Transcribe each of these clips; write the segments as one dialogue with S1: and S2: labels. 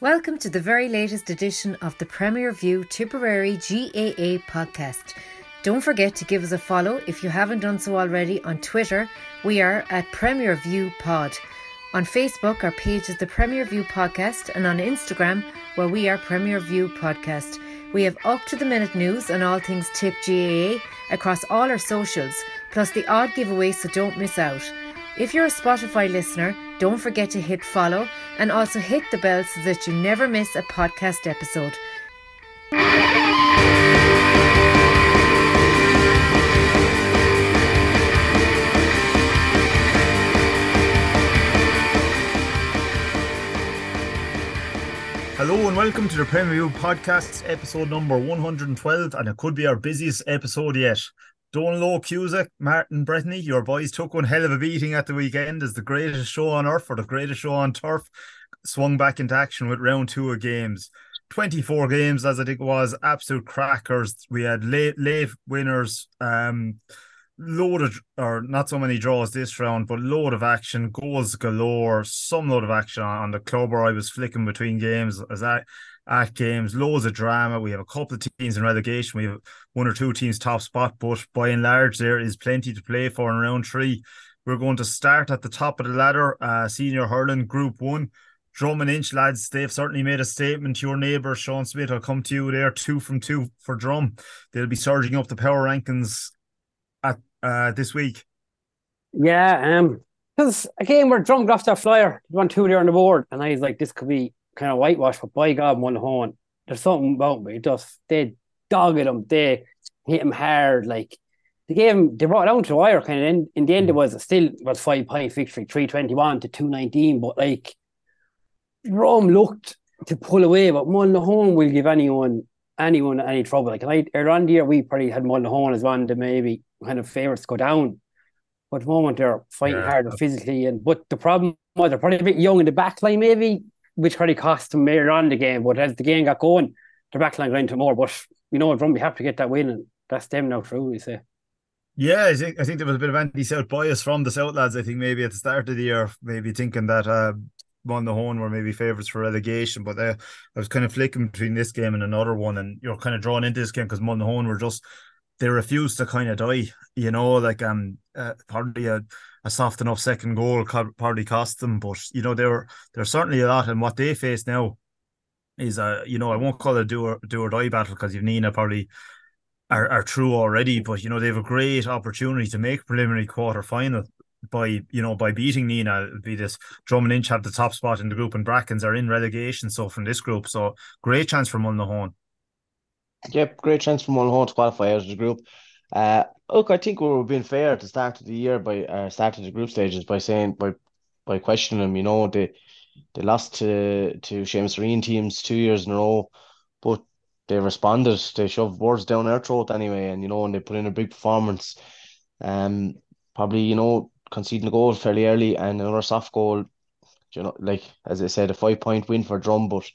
S1: Welcome to the very latest edition of the Premier View Tipperary GAA podcast. Don't forget to give us a follow if you haven't done so already on Twitter. We are at Premier View Pod. On Facebook, our page is the Premier View Podcast, and on Instagram, where we are Premier View Podcast. We have up to the minute news on all things Tip GAA across all our socials, plus the odd giveaway, so don't miss out. If you're a Spotify listener, don't forget to hit follow and also hit the bell so that you never miss a podcast episode.
S2: Hello and welcome to the Premier View Podcast, episode number 112, and it could be our busiest episode yet. Donlow Cusack, Martin Brittany, your boys took one hell of a beating at the weekend as the greatest show on earth or the greatest show on turf swung back into action with round two of games. 24 games, as I think it was, absolute crackers. We had late late winners, um, load of or not so many draws this round, but load of action, goals galore, some load of action on, on the club where I was flicking between games as I at games, loads of drama. We have a couple of teams in relegation. We have one or two teams top spot, but by and large, there is plenty to play for in round three. We're going to start at the top of the ladder, uh, senior hurling group one. Drum and inch lads, they've certainly made a statement. Your neighbour Sean Smith, I'll come to you there, two from two for Drum. They'll be surging up the power rankings at uh, this week.
S3: Yeah, um, because again we're drunk off flyer, one two there on the board, and I was like, this could be kind of whitewash, but by God, Mullinahone, there's something about me. Just they dogged him, they hit him hard, like they gave him they brought it down to wire kind of in, in the end it mm. was it still was five point victory, three twenty one to two nineteen, but like Rome looked to pull away, but Mullinahone will give anyone anyone any trouble. Like I, earlier on the year, we probably had Mullinahone as one of the maybe kind of favourites go down. But at the moment they're fighting
S2: Yeah.
S3: harder physically, and but the problem was they're probably a bit young in the back line, maybe, which probably cost them earlier on the game. But as the game got going, their back line got into more. But you know, Drumby have to get that win, and that's them now through. We say.
S2: Yeah, I think I think there was a bit of anti-South bias from the South lads. I think maybe at the start of the year, maybe thinking that uh, Monaghan were maybe favourites for relegation, but uh, I was kind of flicking between this game and another one, and you're kind of drawn into this game because Monaghan were just they refused to kind of die. You know, like um, uh, probably a, a soft enough second goal co- probably cost them, but you know they were there's certainly a lot, and what they face now is a you know I won't call it a do or do or die battle because you've Nenagh probably are, are true already, but you know they have a great opportunity to make preliminary quarter final by you know by beating Nenagh. It'd be this Drum and Inch have the top spot in the group, and Brackens are in relegation. So from this group, so great chance for Mullinahone.
S4: Yep, great chance for Mullinahone to qualify out of the group. Uh, look, I think we were being fair at the start of the year by uh, start of the group stages by saying by by questioning them. You know, they they lost to to Seamus Reen teams two years in a row, but they responded. They shoved words down their throat anyway, and you know, and they put in a big performance. Um, probably you know conceding a goal fairly early and another soft goal. You know, like as I said, a five point win for Drum, but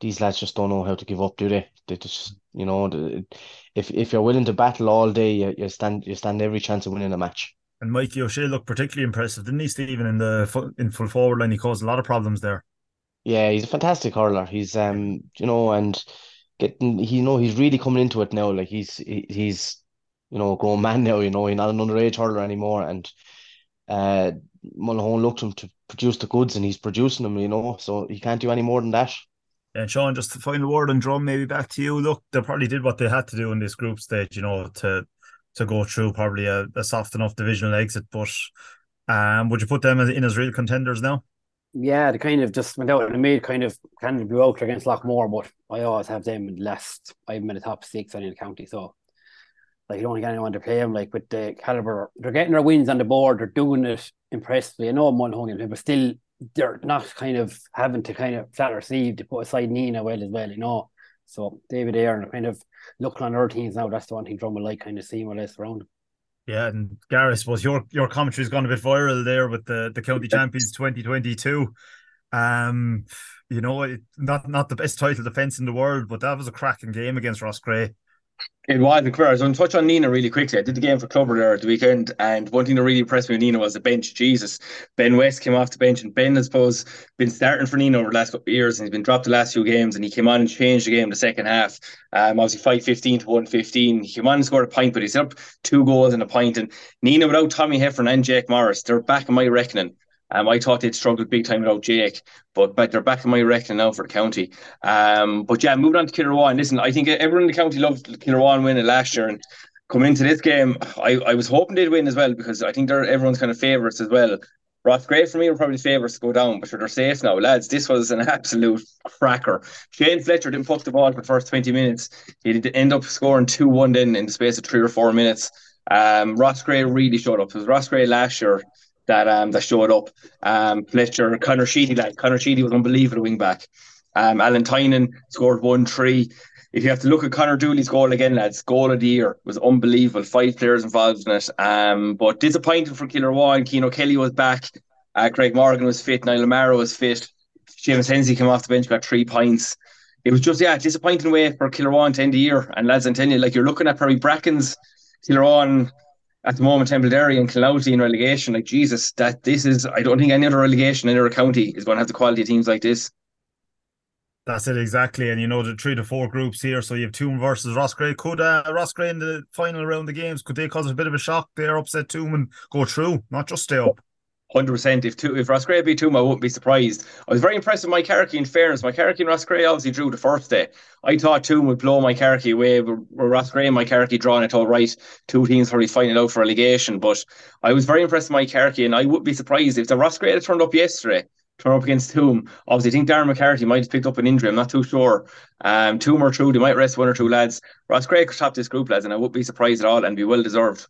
S4: these lads just don't know how to give up, do they? They just, you know, if if you're willing to battle all day, you, you stand you stand every chance of winning a match.
S2: And Mikey O'Shea looked particularly impressive, didn't he, Stephen? In the in full forward line, he caused a lot of problems there.
S4: Yeah, he's a fantastic hurler. He's um, you know, and getting he you know he's really coming into it now. Like he's he, he's you know a grown man now. You know, he's not an underage hurler anymore, and uh, Mullinahone looked him to produce the goods, and he's producing them. You know, so he can't do any more than that.
S2: And Sean, just the final word on drum, maybe back to you. Look, they probably did what they had to do in this group stage, you know, to to go through probably a, a soft enough divisional exit. But um, would you put them in as real contenders now?
S3: Yeah, they kind of just went out and made kind of kind of blew out against Loughmore, but I always have them in the last. I'm in the top six in the county, so like you don't get anyone to play them. Like with the caliber, they're getting their wins on the board. They're doing it impressively. I know hungry, but still they're not kind of having to kind of flat receive to put aside Nenagh well as well, you know. So David Ayer and kind of looking on other teams now, that's the one thing Drum will like kind of seeing what else around.
S2: Yeah, and Gareth, was your your commentary's gone a bit viral there with the, the county champions 2022. Um, you know, not not the best title defence in the world, but that was a cracking game against Roscrea.
S5: It was the I was going to touch on Nenagh really quickly. I did the game for Clubber there at the weekend, and one thing that really impressed me with Nenagh was the bench. Jesus, Ben West came off the bench, and Ben, I suppose, been starting for Nenagh over the last couple of years, and he's been dropped the last few games, and he came on and changed the game in the second half. Um, obviously five fifteen to one fifteen. He came on and scored a point, but he's up two goals and a point. And Nina without Tommy Heffern and Jake Morris, they're back in my reckoning. Um, I thought they'd struggled big time without Jake, but but they're back in my reckoning now for the county. Um, but yeah, moving on to Kilruane. Listen, I think everyone in the county loved Kilruane winning last year, and coming into this game, I, I was hoping they'd win as well because I think they're everyone's kind of favourites as well. Roscrea for me were probably favourites to go down, but they're safe now, lads. This was an absolute cracker. Shane Fletcher didn't fuck the ball for the first twenty minutes. He did end up scoring two one then in the space of three or four minutes. Um, Roscrea really showed up. It was Roscrea last year that um that showed up. Um, Fletcher, Connor Sheedy, like Connor Sheedy was unbelievable wing back. Um, Alan Tynan scored one three. If you have to look at Connor Dooley's goal again, lads, goal of the year was unbelievable. Five players involved in it. Um, but disappointing for Kilruane. Keano Kelly was back. Uh, Craig Morgan was fit. Niall O'Mara was fit. James Hensey came off the bench, got three points. It was just yeah, disappointing way for Kilruane to end the year. And lads, I'm telling you, like you're looking at probably Brackens, Kilruane at the moment Templederry and Clounty in relegation. Like Jesus, that this is I don't think any other relegation in other county is going to have the quality of teams like this.
S2: That's it exactly, and you know the three to four groups here. So you have Toome versus Roscrea. Could uh, Roscrea in the final round of games could they cause a bit of a shock? They're upset Toome and go through, not just stay up
S5: hundred percent. If two, if Roscrea beat Toome, I wouldn't be surprised. I was very impressed with Moycarkey. In fairness, Moycarkey and Roscrea obviously drew the first day. I thought Toome would blow Moycarkey away. Where Roscrea and Moycarkey drawing it all right. Two teams probably fighting out for relegation. But I was very impressed with Moycarkey, and I would be surprised if the Roscrea had turned up yesterday. Turn up against Toome. Obviously, I think Darren McCarthy might have picked up an injury. I'm not too sure. Um, Toome or true, they might rest one or two lads. Roscrea could top this group, lads, and I would not be surprised at all and be well deserved.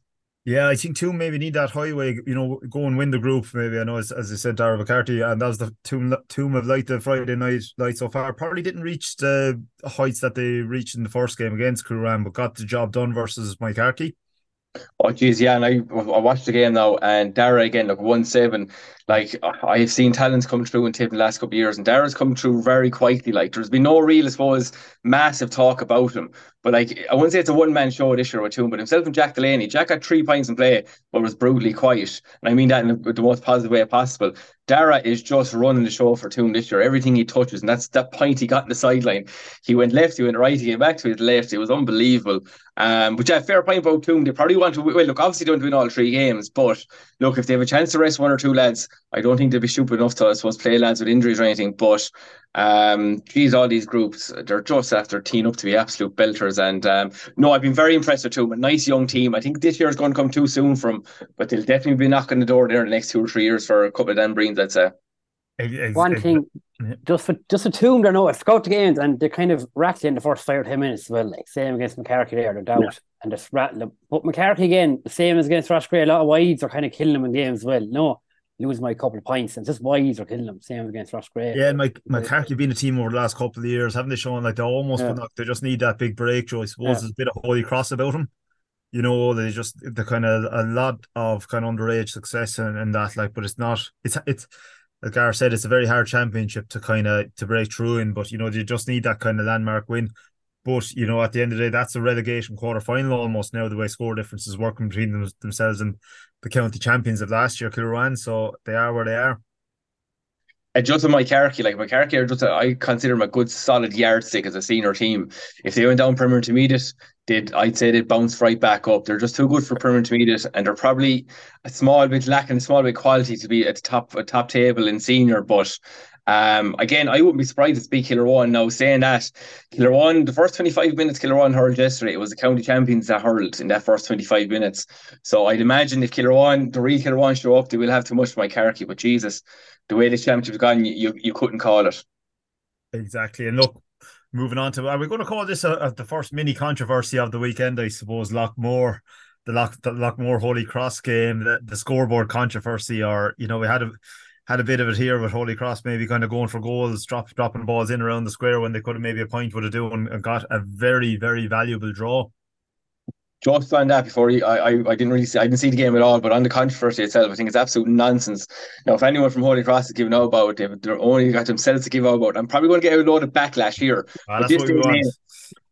S2: Yeah, I think two maybe need that highway, you know, go and win the group. Maybe I know, as, as I said, Dara McCarthy, and that was the tomb Toome of light the Friday night light so far. Probably didn't reach the heights that they reached in the first game against Kilruane, but got the job done versus Moycarkey.
S5: Oh geez, yeah, and I I watched the game now, and Dara again, like one seven. Like I've seen talents come through in Tip in the last couple of years, and Dara's come through very quietly. Like there's been no real, I suppose, massive talk about him. But like I wouldn't say it's a one man show this year with him, but himself and Jack Delaney. Jack got three points in play, but was brutally quiet, and I mean that in the, the most positive way possible. Dara is just running the show for Toome this year. Everything he touches, and that's that point he got in the sideline. He went left, he went right, he came back to his left. It was unbelievable. Um, but yeah, fair point about Toome. They probably want to. Well, look, obviously don't win all three games, but look, if they have a chance to rest one or two lads, I don't think they'd be stupid enough to, I suppose, play lads with injuries or anything. But um, geez, all these groups, they're just after teeing up to be absolute belters. And um, no, I've been very impressed with them. A nice young team. I think this year is going to come too soon from, but they'll definitely be knocking the door there in the next two or three years for a couple of them Breens, I'd say.
S3: One thing, just for just a Toome, they know it's scout the games and they kind of rattle in the first five or ten minutes. Well, like same against McCarthy there, they're doubt yeah. and just rattle them. But McCarthy again, same as against Roscrea, a lot of wides are kind of killing them in games. Well, no, lose my couple of points and just wides are killing them. Same against Roscrea.
S2: Yeah, and Moycarkey been a team over the last couple of years, haven't they shown like they almost yeah. they just need that big breakthrough. I suppose yeah. there's a bit of holy cross about them. you know, they just the kind of a lot of kind of underage success and, and that like, but it's not. It's it's like Gar said, it's a very hard championship to kind of to break through in. But you know, you just need that kind of landmark win. But you know, at the end of the day, that's a relegation quarter final almost now. The way score differences working between them, themselves and the county champions of last year, Kilruane. So they are where they are.
S5: And just with Moycarkey, like Moycarkey are just a, I consider them a good solid yardstick as a senior team. If they went down Premier Intermediate, did I'd say they'd bounce right back up. They're just too good for Premier Intermediate, and they're probably a small bit lacking a small bit quality to be at the top a top table in senior. But um, again, I wouldn't be surprised to speak Kilruane now. Saying that, Kilruane, the first 25 minutes Kilruane hurled yesterday, it was the county champions that hurled in that first 25 minutes. So I'd imagine if Kilruane, the real Kilruane show up, they will have too much for Moycarkey. But Jesus, the way this championship's gone, you, you, you couldn't call it.
S2: Exactly. And look, moving on to, are we going to call this a, a, the first mini controversy of the weekend? I suppose Loughmore, the Lock the Loughmore Holy Cross game, the, the scoreboard controversy, or you know, we had a had a bit of it here with Holy Cross maybe kind of going for goals, drop, dropping balls in around the square when they could have maybe a point would have done and got a very, very valuable draw.
S5: Just on that before I, I, I didn't really see I didn't see the game at all, but on the controversy itself, I think it's absolute nonsense. Now, if anyone from Holy Cross is giving out about it, they're only got themselves to give out about. I'm probably going to get a load of backlash here.
S2: Ah, this,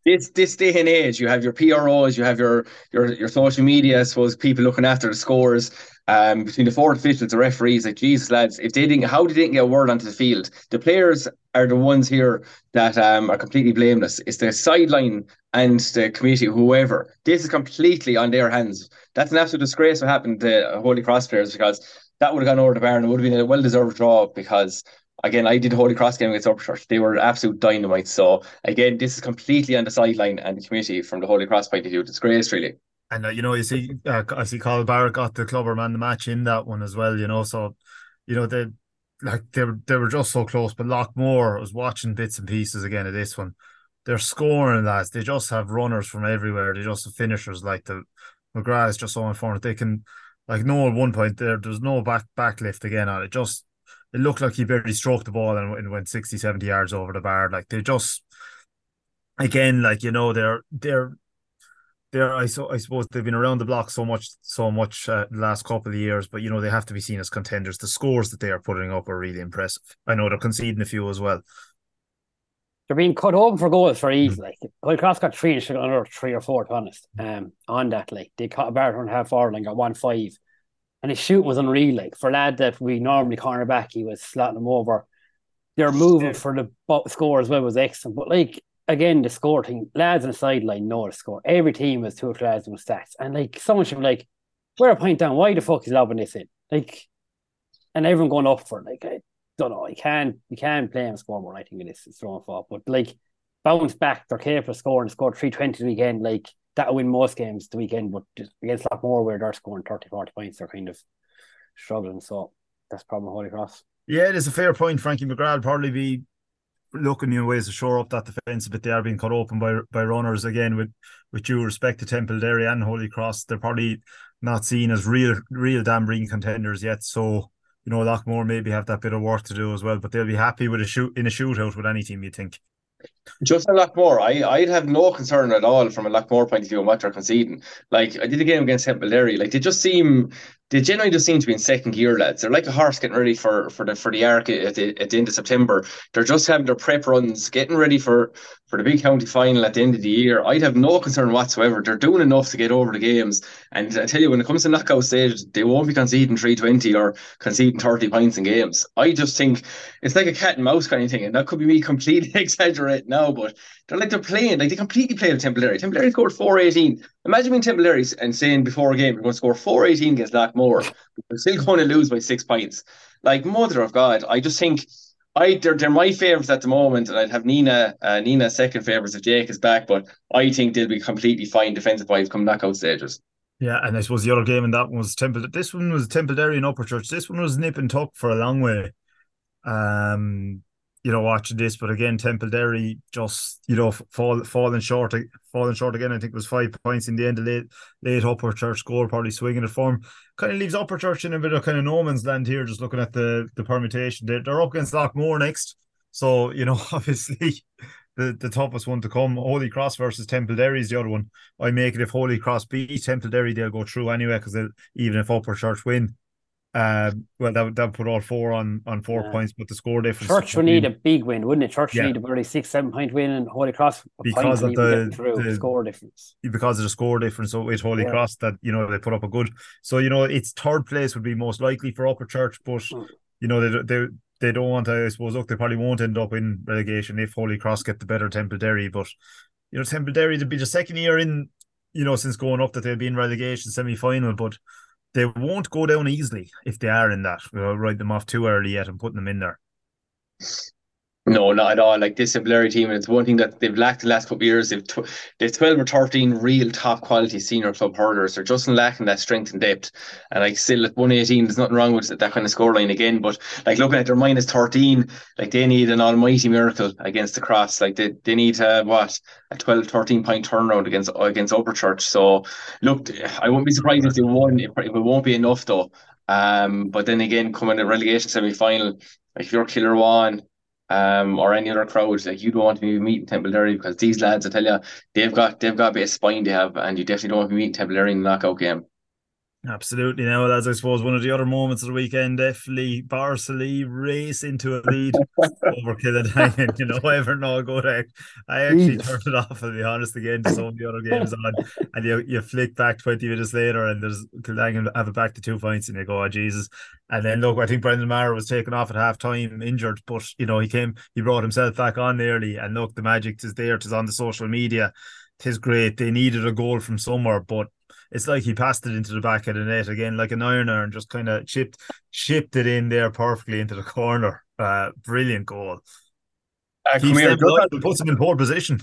S5: this this day and age, you have your PROs, you have your your your social media, I suppose people looking after the scores um, between the four officials, the referees, like Jesus lads, if they didn't, how did they didn't get a word onto the field? The players are the ones here that um, are completely blameless. It's the sideline and the committee, whoever. This is completely on their hands. That's an absolute disgrace what happened to Holy Cross players because that would have gone over the bar and it would have been a well deserved draw because again, I did Holy Cross game against Upperchurch. They were absolute dynamite. So again, this is completely on the sideline and the committee from the Holy Cross point of view. Disgrace, really.
S2: And uh, you know, you see, uh, I see Carl Barrett got the clubber man the match in that one as well. You know, so you know they like they were they were just so close. But Loughmore was watching bits and pieces again of this one. They're scoring lads. They just have runners from everywhere. They just have finishers like the McGrath is just so informed. They can like no at one point there. There's no back backlift again on it. Just it looked like he barely stroked the ball and, and went 60, 70 yards over the bar. Like they just again, like you know, they're they're they're I so I suppose they've been around the block so much so much uh, the last couple of years, but you know they have to be seen as contenders. The scores that they are putting up are really impressive. I know they're conceding a few as well.
S3: They're being cut open for goals for easy. Like Holy Cross got three, should another three or four, to be honest. Um, on that, like they caught and half forward and got one five, and his shooting was unreal. Like for a lad that we normally corner back, he was slotting them over. They're moving for the score as well was excellent, but like again, the score thing, lads on the sideline know the score. Every team has two or three lads with stats. And like someone should be like, we're a point down. Why the fuck is lobbing this in? Like, and everyone going up for it. Like, I don't know. You can't, you can't play on scoreboard. I think it is. It's throwing fault. But like, bounce back. They're capable of scoring. Scored 320 the weekend. Like, that'll win most games the weekend. But against a lot more where they're scoring 30, 40 points, they're kind of struggling. So that's probably Holy Cross.
S2: Yeah, it is a fair point. Frankie McGrath probably be looking in ways to shore up that defence, but they are being cut open by by runners again. With with due respect to Templederry and Holy Cross, they're probably not seen as real real Dan Breen contenders yet. So you know, Loughmore maybe have that bit of work to do as well, but they'll be happy with a shoot in a shootout with any team. You think?
S5: Just a lot more. I, I'd have no concern at all from a Loughmore point of view on what they're conceding. Like I did a game against Temple Like they just seem they genuinely just seem to be in second gear, lads. They're like a horse getting ready for for the for the arc at the, at the end of September. They're just having their prep runs, getting ready for for the big county final at the end of the year. I'd have no concern whatsoever. They're doing enough to get over the games. And I tell you, when it comes to knockout stage, they won't be conceding 320 or conceding 30 points in games. I just think it's like a cat and mouse kind of thing. And that could be me completely exaggerating now, but they're like they're playing, like they completely play with Templari. Templari scored 418. Imagine being Templari and saying before a game, you're going to score 418 against but you're still going to lose by six points. Like, mother of God, I just think I they're, they're my favourites at the moment, and I'd have Nenagh uh, Nenagh second favourites if Jake is back, but I think they'll be completely fine defensive wise come knockout stages.
S2: Yeah, and I suppose the other game in that one was Temple. This one was Templederry and Upperchurch. This one was nip and tuck for a long way. Um, you know, watching this, but again, Templederry just you know fall falling short, falling short again. I think it was five points in the end. of late, late Upperchurch score, probably swinging it for him. Kind of leaves Upperchurch in a bit of kind of no man's land here. Just looking at the the permutation, they're, they're up against Loughmore next, so you know obviously the, the toughest one to come. Holy Cross versus Templederry is the other one. I make it if Holy Cross beat Templederry, they'll go through anyway because even if Upperchurch win, uh, well, that would that would put all four on on four yeah. points, but the score difference.
S3: Church would need a big win, wouldn't it? Church yeah. need a really six, seven point win, and Holy Cross
S2: because of the, the,
S3: score difference.
S2: Because of the score difference, so with Holy yeah. Cross, that you know they put up a good. So you know, it's third place would be most likely for Upperchurch, but mm. you know they they they don't want to. I suppose look, they probably won't end up in relegation if Holy Cross get the better Templederry, but you know Templederry to be the second year in, you know, since going up that they'll be in relegation semi final, but they won't go down easily if they are in that. We'll write them off too early yet and putting them in there.
S5: No, not at all. Like this Blair team, and it's one thing that they've lacked the last couple of years. They've tw- they've twelve or thirteen real top quality senior club hurlers. They're just lacking that strength and depth. And like still at one eighteen, there's nothing wrong with that kind of scoreline again. But like looking at their minus thirteen, like they need an almighty miracle against the cross. Like they, they need to what a 12, 13 point turnaround against against Upperchurch. So look, I won't be surprised if they won. It, it won't be enough though. Um, but then again, coming to relegation semi final, like if you're Kilruane um, or any other crowds. Like you don't want to be meeting Templederry because these lads, I tell you, they've got they've got a bit of spine they have, and you definitely don't want to be meeting Templederry in the knockout game.
S2: Absolutely. Now, as I suppose one of the other moments of the weekend, definitely Barcelona race into a lead over Kiladangan. You know, I ever know go there. I actually turned it off, to be honest, again to some of the other games on. And you, you flick back 20 minutes later and there's Kiladangan have it back to two points and you go, oh, Jesus. And then look, I think Brendan Maher was taken off at half time injured, but you know, he came, he brought himself back on early. And look, the magic is there, it's on the social media. Tis great. They needed a goal from somewhere, but it's like he passed it into the back of the net again, like an ironer, and just kind of chipped chipped it in there perfectly into the corner. Uh, brilliant goal. Uh, he here, puts him in poor position.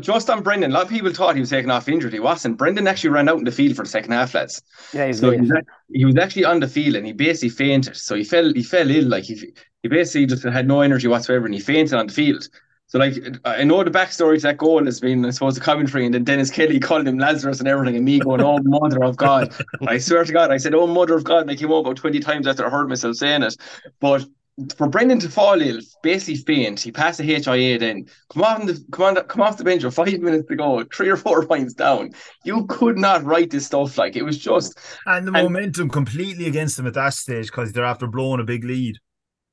S5: Just on Brendan, a lot of people thought he was taken off injured. He wasn't. Brendan actually ran out in the field for the second half, lads.
S3: Yeah, he's so
S5: he was, he was actually on the field and he basically fainted. So he fell he fell ill, like he he basically just had no energy whatsoever and he fainted on the field. So like I know the backstory to that goal has been I suppose the commentary and then Dennis Kelly calling him Lazarus and everything and me going oh mother of God. I swear to God I said oh mother of God and I came up about 20 times after I heard myself saying it. But for Brendan to fall ill basically faint he passed the HIA then. Come on the come on come off the bench with five minutes to go three or four points down. You could not write this stuff like it was just
S2: and the and, momentum completely against them at that stage because they're after blowing a big lead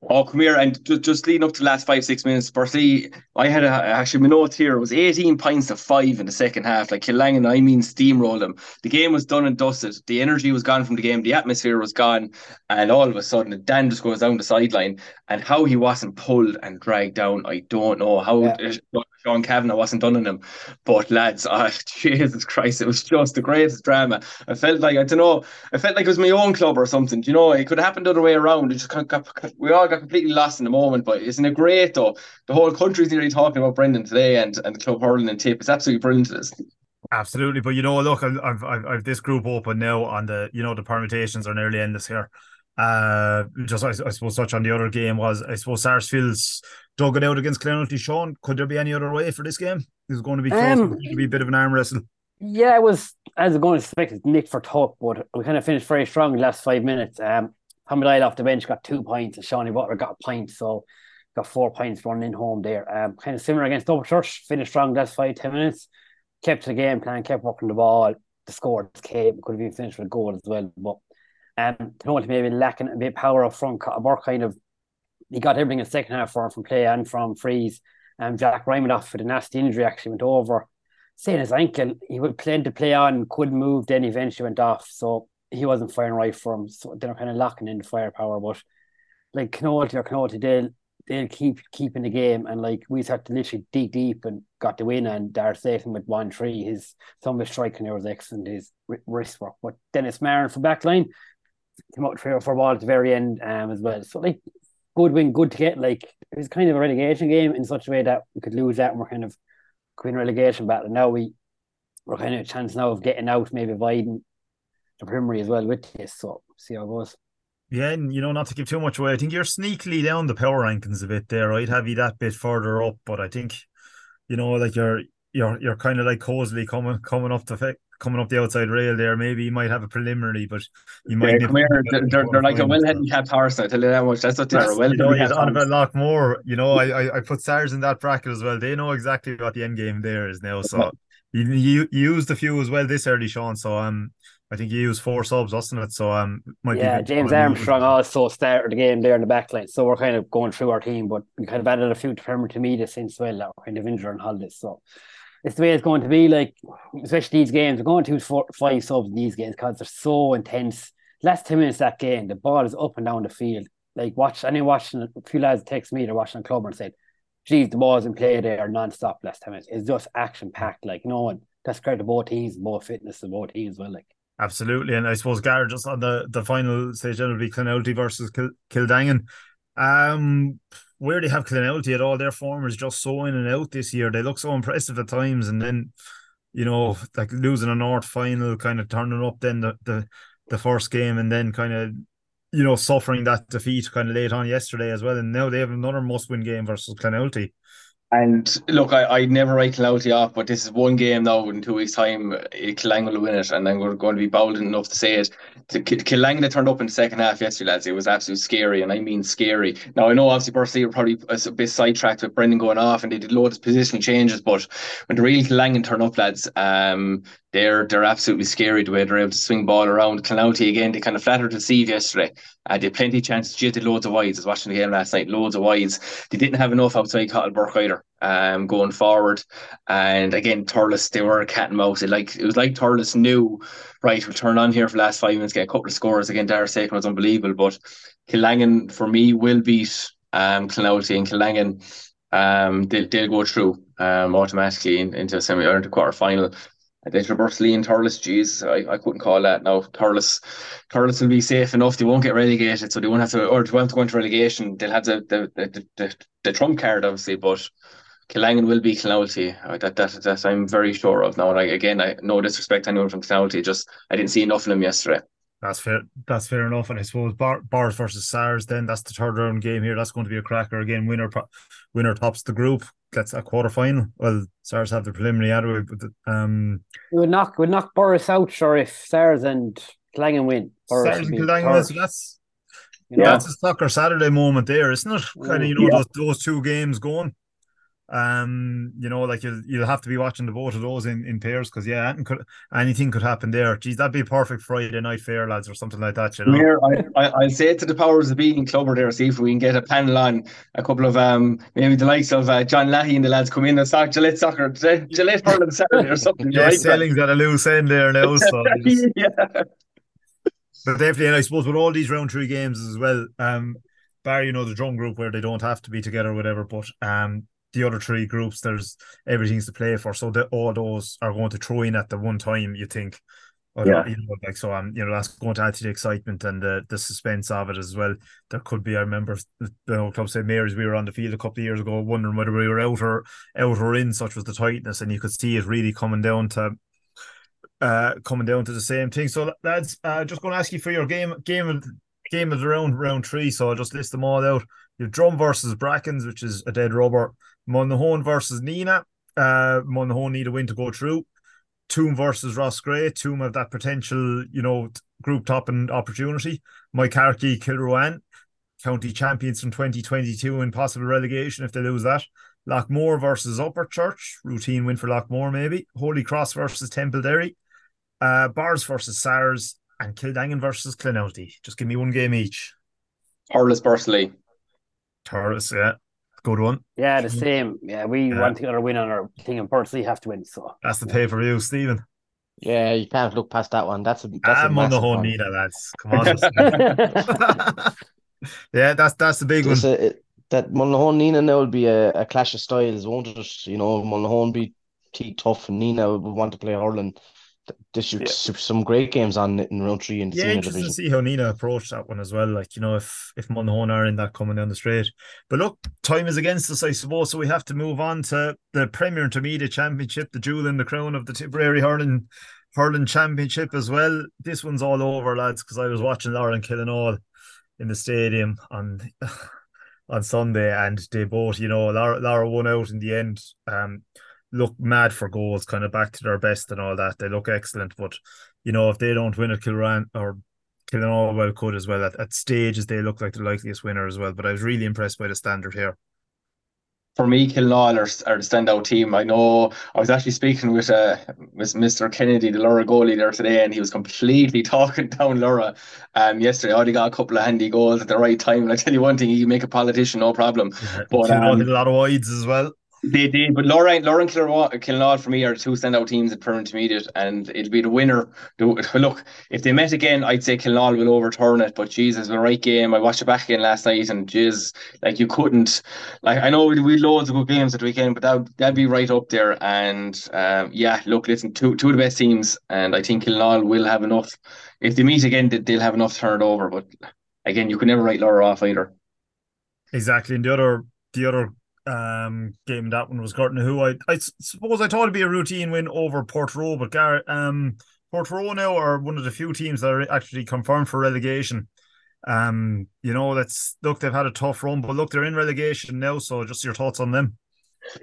S5: Oh, come here. And just, just leading up to the last five, six minutes, Berkeley, I had a, actually my notes here. It was 18 points to five in the second half. Like Kiladangan, I mean, steamrolled them. The game was done and dusted. The energy was gone from the game. The atmosphere was gone. And all of a sudden, Dan just goes down the sideline. And how he wasn't pulled and dragged down, I don't know. How yeah. Sean Kavanagh wasn't done on him. But lads, oh, Jesus Christ, it was just the greatest drama. I felt like I don't know, I felt like it was my own club or something. you know, it could have happened the other way around. It just got, we all got completely lost in the moment. But isn't it great though? The whole country's nearly talking about Brendan today and, and the club hurling and tip. It's absolutely brilliant. It is.
S2: Absolutely, but you know, look, I've, I've I've this group open now on the you know the permutations are nearly endless here. Uh, just I, I suppose touch on the other game was I suppose Sarsfield's dug it out against Clonoulty. Sean, could there be any other way for this game? Is going to be close. Um, could be a bit of an arm wrestle.
S3: Yeah, it was as going to expect. It's Nick for Tuck, but we kind of finished very strong the last five minutes. Um, Hamid off the bench got two points, and Shawnee Butler got a point, so got four points running in home there. Um, kind of similar against Double Church, finished strong last five ten minutes, kept to the game plan, kept working the ball. The score came, could have been finished with a goal as well, but um, Clonoulty maybe lacking a bit of power up front. Burke kind of he got everything in the second half for from play and from freeze. And Jack Rymanov with a nasty injury actually went over, saying his ankle. He would plan to play on, couldn't move, then eventually went off. So he wasn't firing right for him. So they're kind of locking in the firepower. But like Clonoulty or Clonoulty, they'll they'll keep keeping the game and like we had to literally dig deep and got the win and Darth Satan with one three. His of his striking there was excellent, his wrist work. But Dennis Marin from backline came out three or four balls at the very end um, as well. So like good win, good to get. Like it was kind of a relegation game in such a way that we could lose that and we're kind of queen relegation battle. Now we we're kind of a chance now of getting out, maybe avoiding the Primary as well with this. So see how it goes.
S2: Yeah, and you know, not to give too much away, I think you're sneakily down the power rankings a bit there. I'd have you that bit further up, but I think, you know, like you're you're you're kind of like cozily coming coming up to coming up the outside rail there. Maybe he might have a preliminary, but he might.
S5: Yeah, come here. They're, they're, they're like a well handicapped horse. I tell you that much. That's what they're. Well,
S2: you know, he's on about a lot more. You know, I, I I put Stars in that bracket as well. They know exactly what the end game there is now. So you, you, you used a few as well this early, Sean. So um, I think he used four subs, wasn't it? So um,
S3: might yeah, James Armstrong also started the game there in the back line. So we're kind of going through our team, but we kind of added a few to Premier to media since well that were kind of injured on holidays. So it's the way it's going to be. Like especially these games, we're going to four, five subs in these games because they're so intense. Last ten minutes that game, the ball is up and down the field. Like watch, I know watching a few lads text me, they're watching on club and said, "Geez, the ball's in play there non-stop last ten minutes. It's just action packed. Like no one." That's credit to both teams, both fitness of both teams, well. Like
S2: Absolutely, and I suppose Garrett just on the the final stage it'll be Clonoulty versus Kil- Kiladangan. Um, where they have Clonoulty at all, their form is just so in and out this year. They look so impressive at times, and then you know, like losing a North final, kind of turning up then the the, the first game, and then kind of you know suffering that defeat kind of late on yesterday as well. And now they have another must win game versus Clonoulty.
S5: And look, I, I never write Clouty off, but this is one game now in two weeks' time. Killang will win it, and then we're going to be bold enough to say it. Killang that turned up in the second half yesterday, lads, it was absolutely scary, and I mean scary. Now, I know obviously Bursley were probably a bit sidetracked with Brendan going off, and they did loads of positional changes, but when the real Killang turn up, lads, um, they're they're absolutely scary the way they're able to swing ball around. Clonoulty again, they kind of flattered to deceive yesterday. Uh, they had plenty of chances. They did loads of wides. I was watching the game last night, loads of wides. They didn't have enough outside Cottle Burke either. Um, going forward, and again, Thurles, they were a cat and mouse. It like it was like Thurles knew, right? We'll turn on here for the last five minutes, get a couple of scores. Again, Dara Sakin was unbelievable, but Kiladangan for me will beat um Clonoulty and Kiladangan. Um, they'll, they'll go through um automatically in, into semi or into quarter final. There's Roberts Lee and Thurles, jeez, I, I couldn't call that now. Thurles Thurles will be safe enough. They won't get relegated, so they won't have to or they won't have to go into relegation. They'll have the the, the, the, the trump card obviously, but Kiladangan will be Clonoulty. That, that that I'm very sure of now. Like again, I no disrespect anyone from Clonoulty, just I didn't see enough of them yesterday.
S2: That's fair. That's fair enough. And I suppose Bar- Bars versus SARS. Then that's the third round game here. That's going to be a cracker again. Winner, winner tops the group. Gets a quarter final. Well, SARS have the preliminary anyway, but um,
S3: it would knock would knock Borris out. Sure, if SARS and Kiladangan win.
S2: SARS and win. So that's you know, that's a soccer Saturday moment there, isn't it? Kind of you know yeah. those those two games going. Um, you know, like you'll you'll have to be watching the both of those in, in pairs because yeah, anything could, anything could happen there. Geez, that'd be a perfect Friday night fair, lads, or something like that. You know,
S5: Here, I, I will say it to the powers of being clubber there, see if we can get a panel on a couple of um maybe the likes of uh, John Lahey and the lads come in and start Gillette soccer, Gillette Hurling Saturday or something.
S2: yeah, right, selling's at a loose end there now. So just... yeah. But definitely, and I suppose with all these round three games as well, um, bar you know the drum group where they don't have to be together, or whatever. But um, the other three groups, there's everything's to play for. So that all those are going to throw in at the one time. You think, yeah. you know, like so. Um, you know, that's going to add to the excitement and the the suspense of it as well. There could be. I remember the you club said Mary's. We were on the field a couple of years ago, wondering whether we were out or out or in. Such was the tightness, and you could see it really coming down to. Uh, coming down to the same thing. So lads, uh, just going to ask you for your game game of game of the round round three. So I'll just list them all out. You've Drum versus Brackens, which is a dead rubber. Monaghan versus Nenagh. Uh, Monaghan need a win to go through. Toome versus Ross Gray. Toome have that potential, you know, group top and opportunity. Moycarkey, Kilruane, county champions from 2022 and possible relegation if they lose that. Loughmore versus Upperchurch, routine win for Loughmore maybe. Holy Cross versus Temple Uh, Bars versus SARS and Kiladangan versus Clonoulty. Just give me one game each.
S5: Thurles Bursley.
S2: Thurles, yeah good one.
S3: Yeah, the same. Yeah, we yeah. want to get our win on our thing and personally have to win. So
S2: that's the pay for you, Stephen.
S4: Yeah, you can't look past that one. That's a that's
S2: I'm
S4: a on
S2: the whole Nenagh, lads. Come on. yeah, that's that's the big one.
S4: A, that Monaghan Nenagh now will be a, uh, a clash of styles, won't it? You know, Monaghan be T tough and Nenagh would want to play hurling this yeah. some great games on in round three in the
S2: yeah, interesting division. to see how Nenagh approached that one as well. Like you know, if if Monaghan are in that coming down the straight, but look, time is against us, I suppose. So we have to move on to the Premier Intermediate Championship, the jewel in the crown of the Tipperary hurling hurling championship as well. This one's all over, lads, because I was watching Lauren Killenaule in the stadium on on Sunday, and they both, you know, Lorrha, Lorrha won out in the end. Um, look mad for goals, kind of back to their best and all that. They look excellent, but you know if they don't win it, Kilran or Killinall well could as well. At, at stages, they look like the likeliest winner as well. But I was really impressed by the standard here
S5: for me, Killenaule are, are the standout team. I know I was actually speaking with uh, with Mr. Kennedy, the Lorrha goalie there today, and he was completely talking down Lorrha um, yesterday. Oh, they got a couple of handy goals at the right time. And I tell you one thing, you make a politician, no problem.
S2: Yeah, but um, a lot of wides as well.
S5: They did, but Lorrha and Killenaule for me are two standout teams at per intermediate, and it'll be the winner. Look, if they met again, I'd say Killenaule will overturn it. But Jesus, the right game. I watched it back again last night, and jeez, like you couldn't. Like I know we we loads of good games at the weekend, but that that'd be right up there. And um, yeah, look, listen, two two of the best teams, and I think Killenaule will have enough. If they meet again, they'll have enough to turn it over. But again, you can never write Lorrha off either.
S2: Exactly, and the other the other um, game that one was Curtin who I I suppose I thought it'd be a routine win over Portroe, but Gar um Portroe now are one of the few teams that are actually confirmed for relegation. Um, you know, that's look, they've had a tough run, but look, they're in relegation now. So just your thoughts on them.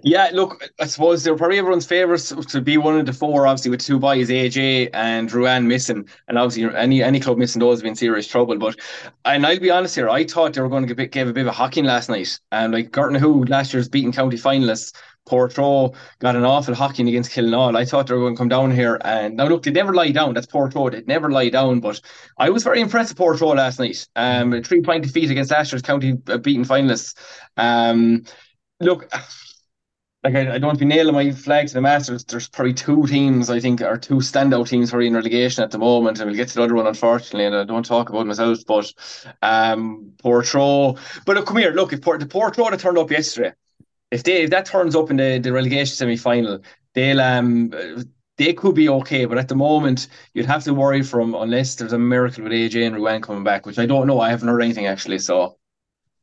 S5: Yeah, look, I suppose they're probably everyone's favourites to be one of the four, obviously, with two boys, AJ and Ruan missing. And obviously, any any club missing those have been serious trouble. But, and I'll be honest here, I thought they were going to give, give a bit of a hocking last night. And like Gortnahoe, last year's beaten county finalists, Portroe got an awful hocking against Killenaule. I thought they were going to come down here. And now, look, they never lie down. That's Portroe. They never lie down. But I was very impressed with Portroe last night. Um, three point defeat against last year's county uh, beaten finalists. Um, look, like I, I don't want to be nailing my flag to the Masters. There's probably two teams I think are two standout teams for in relegation at the moment, and we'll get to the other one unfortunately. And I don't talk about myself, but um, Portroe. But look, come here. Look, if Port, the Portroe that turned up yesterday, if they if that turns up in the, the relegation semi final, they'll um they could be okay. But at the moment, you'd have to worry from unless there's a miracle with AJ and Ruan coming back, which I don't know. I haven't heard anything actually. So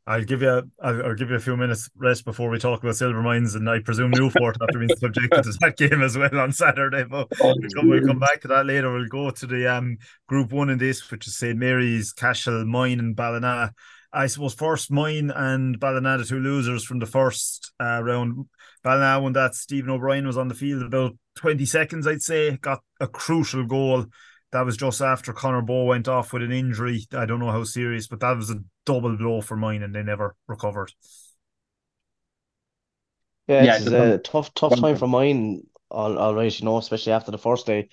S2: I'll give you a, I'll, I'll, give you a few minutes rest before we talk about Silvermines, and I presume Newport after being subjected to that game as well on Saturday. But oh, we'll, come, we'll come back to that later. We'll go to the um Group One in this, which is St Mary's, Cashel, Moyne, and Ballina. I suppose first Moyne and Ballina, the two losers from the first uh, round. Ballina, when that Stephen O'Brien was on the field about twenty seconds, I'd say, got a crucial goal that was just after Connor Bowe went off with an injury. I don't know how serious, but that was a double blow for Moyne, and they never recovered.
S4: Yeah, it's yeah, a tough, tough time for Moyne. All, all right, you know, especially after the first day,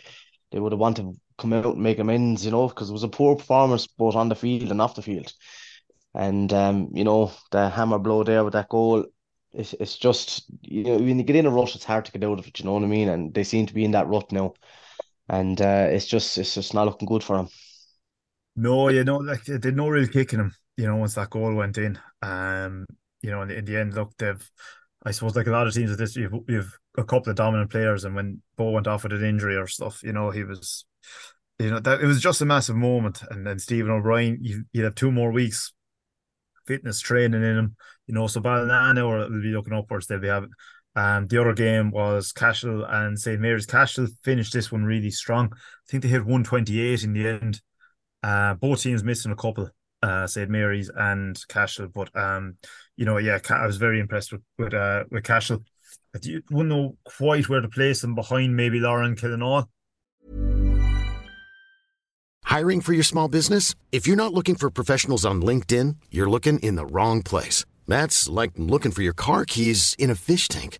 S4: they would have wanted to come out and make amends, you know, because it was a poor performance both on the field and off the field. And um, you know, the hammer blow there with that goal, it's it's just you know when you get in a rush, it's hard to get out of it. You know what I mean? And they seem to be in that rut now and uh, it's just it's just not looking good for him.
S2: No, you know, like they did no real kicking him. You know, once that goal went in, um, you know, in the, in the end, look, they've, I suppose, like a lot of teams with this, you've you've a couple of dominant players, and when Bowe went off with an injury or stuff, you know, he was, you know, that it was just a massive moment. And then Stephen O'Brien, you you have two more weeks fitness training in him, you know, so Ballina or will be looking upwards. They'll be having um, the other game was Cashel and St. Mary's. Cashel finished this one really strong. I think they hit 128 in the end. Uh, both teams missing a couple, uh, St. Mary's and Cashel. But um, you know, yeah, I was very impressed with with uh, with Cashel. I wouldn't know quite where to place them behind maybe Lauren Killenaule.
S6: Hiring for your small business? If you're not looking for professionals on LinkedIn, you're looking in the wrong place. That's like looking for your car keys in a fish tank.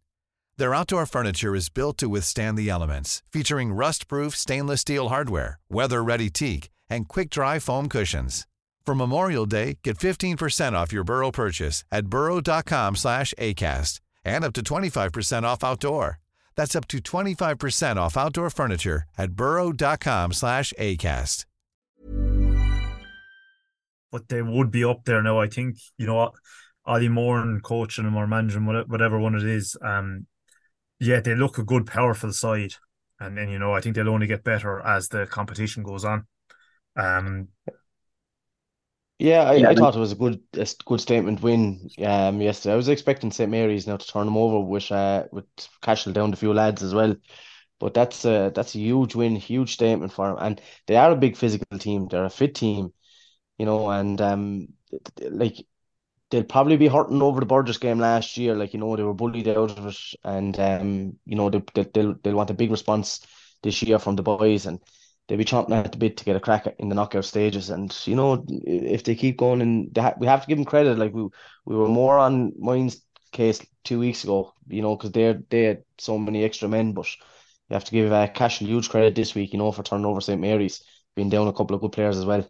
S7: Their outdoor furniture is built to withstand the elements, featuring rust-proof stainless steel hardware, weather-ready teak, and quick-dry foam cushions. For Memorial Day, get 15% off your Burrow purchase at burrow.com slash ACAST and up to 25% off outdoor. That's up to 25% off outdoor furniture at burrow.com slash ACAST.
S2: But they would be up there now. I think, you know, Ollie Moore and coaching them or managing whatever one it is, um, yeah, they look a good, powerful side, and then you know I think they'll only get better as the competition goes on. Um,
S4: yeah, I, yeah, I thought it was a good a good statement win um yesterday. I was expecting St Mary's now to turn them over with uh with Cashel down a few lads as well. But that's a that's a huge win, huge statement for them. And they are a big physical team. They're a fit team, you know, and um like they'll probably be hurting over the Burgess game last year. Like, you know, they were bullied out of it and um, you know, they, they they'll they'll want a big response this year from the boys and they'll be chomping at the bit to get a crack in the knockout stages. And you know, if they keep going, and ha- we have to give them credit. Like we we were more on Moyne's case two weeks ago, you know, because they they had so many extra men. But you have to give uh, Cash huge credit this week, you know, for turning over St Mary's, being down a couple of good players as well.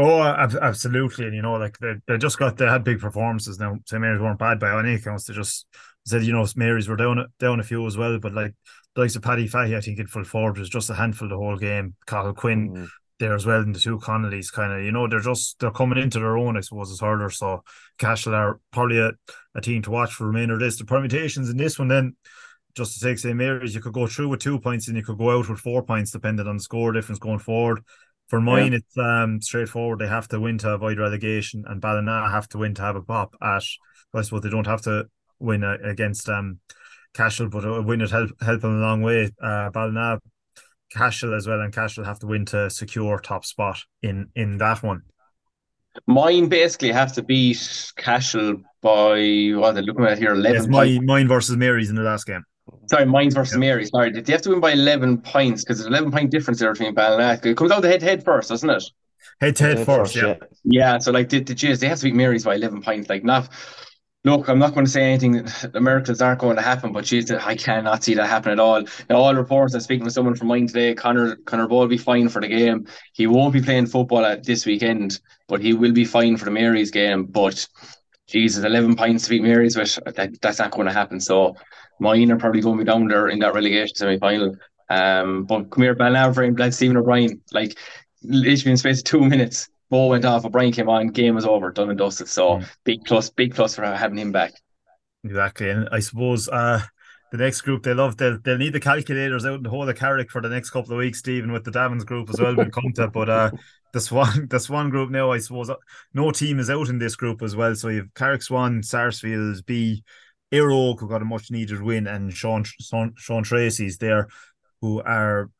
S2: Oh, absolutely, and you know, like they, they just got they had big performances. Now St Mary's weren't bad by any accounts. They just said, you know, Mary's were down down a few as well, but like the likes of Paddy Fahy, I think in full forward was just a handful the whole game. Cathal Quinn mm. there as well, and the two Connellys kind of, you know, they're just they're coming into their own, I suppose, as hurlers. So Cashel are probably a, a team to watch for the remainder of this. The permutations in this one then just to take St. Mary's, you could go through with two points and you could go out with four points depending on the score difference going forward. For Moyne, yeah. it's um straightforward. They have to win to avoid relegation, and Ballina have to win to have a pop at. I suppose they don't have to win uh, against um Cashel, but a win would help help them a long way. Uh, Ballina, Cashel as well, and Cashel have to win to secure top spot in in that one.
S5: Moyne basically have to beat Cashel by what they're looking at here eleven.
S2: Yes, my, Moyne versus Mary's in the last game.
S5: Sorry, Mines versus yep. Mary. Sorry, Did they have to win by eleven points because there's an eleven point difference there between Ballina. It comes out the head to head first, doesn't it?
S2: Head to head first, yeah.
S5: Yeah, so like the, the Jays, they have to beat Mary's by eleven points. Like not look, I'm not going to say anything the miracles aren't going to happen, but geez, I cannot see that happen at all. Now, all reports, I'm speaking with someone from Moyne today, Connor Connor Ball will be fine for the game. He won't be playing football at this weekend, but he will be fine for the Mary's game. But Jesus, 11 points to beat Mary's with, that, that's not going to happen. So Moyne are probably going to be down there in that relegation semi final. Um, but come here, Balnavra and Stephen O'Brien, like literally in space of two minutes, ball went off, O'Brien came on, game was over, done and dusted. So mm. big plus, big plus for having him back.
S2: Exactly. And I suppose uh the next group they love they'll they'll need the calculators out in the whole of Carrick for the next couple of weeks, Stephen, with the Davins group as well when come to but uh the Swan the Swan group now, I suppose uh, no team is out in this group as well. So you've Carrick Swan, Sarsfields, B, Óg, who got a much needed win, and Sean Sean, Sean Treacy's there, who are,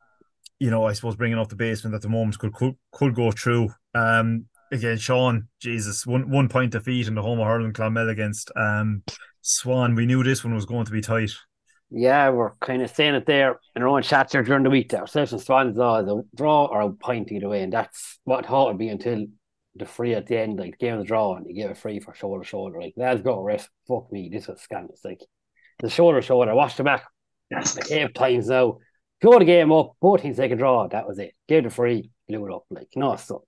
S2: you know, I suppose bringing up the basement at the moment could could, could go through. Um, again, Sean, Jesus, one one point defeat in the home of hurling Clonmel against um Swan. We knew this one was going to be tight.
S3: Yeah, we're kind of saying it there in our own chats here during the week. Ourselves and Swans are the draw or a point either way, and that's what thought would be until the free at the end, like of the draw, and you give a free for shoulder shoulder. Like let's go, ref. Fuck me, this was scandalous. Like the shoulder shoulder. I watched the back. Yes, like eight times now. Go the game up, both teams take a draw. That was it. Gave the free, blew it up. Like know, so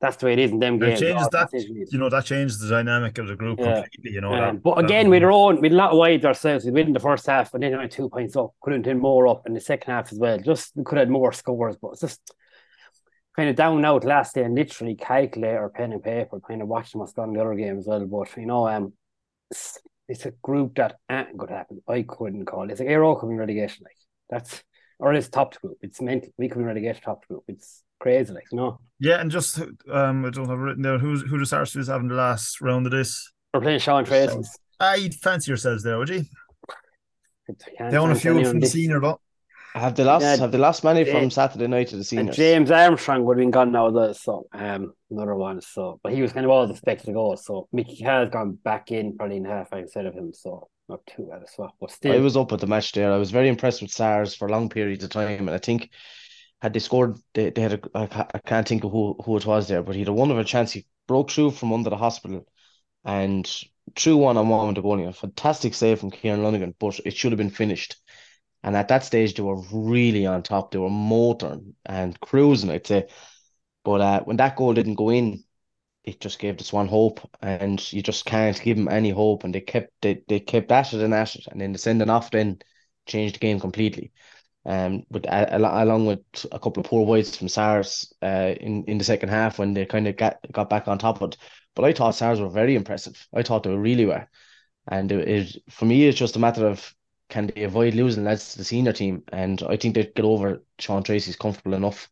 S3: that's the way it is in them games.
S2: Changes that, you know, that changes the dynamic of the group yeah. completely, you know. Um,
S3: that, but again, our own, with a lot of wides ourselves, we win the first half and then only two points up. Couldn't do more up in the second half as well. Just we could have more scores, but it's just kind of down out last day and literally calculate or pen and paper, kind of watching what's gone in the other game as well. But you know, um, it's, it's a group that ain't going to happen. I couldn't call it. It's like Aero coming relegation, like that's or it's top group. It's meant we can relegation top group. It's crazy, like you know.
S2: Yeah, and just um, I don't have written there who's who does Arsenal having the last round of this.
S3: We're playing Sean Treacy's.
S2: I'd fancy yourselves there, would you? They own a few from the senior, but
S4: have the last yeah, have the last money from Saturday night to the seniors.
S3: James Armstrong would have been gone now, though, so um, another one. So, but he was kind of always expected to go. So Mickey has gone back in probably in half instead of him. So not too bad as well. But still,
S4: I was up at the match there. I was very impressed with SARS for long periods of time, and I think had they scored, they, they had a, I, I can't think of who, who it was there, but he had a wonderful chance. He broke through from under the hospital and through one on one with the goalie. A fantastic save from Kieran Lonergan, but it should have been finished. And at that stage, they were really on top. They were motoring and cruising, I'd say. But uh, when that goal didn't go in, it just gave the Swan hope, and you just can't give them any hope. And they kept they, they kept at it and at it, and then the sending off then changed the game completely um, but uh, along with a couple of poor wides from SARS uh, in, in the second half when they kind of got, got back on top of it. But I thought SARS were very impressive. I thought they were really were. And it, it, for me, it's just a matter of can they avoid losing lads to the senior team? And I think they'd get over Sean Treacy's comfortable enough.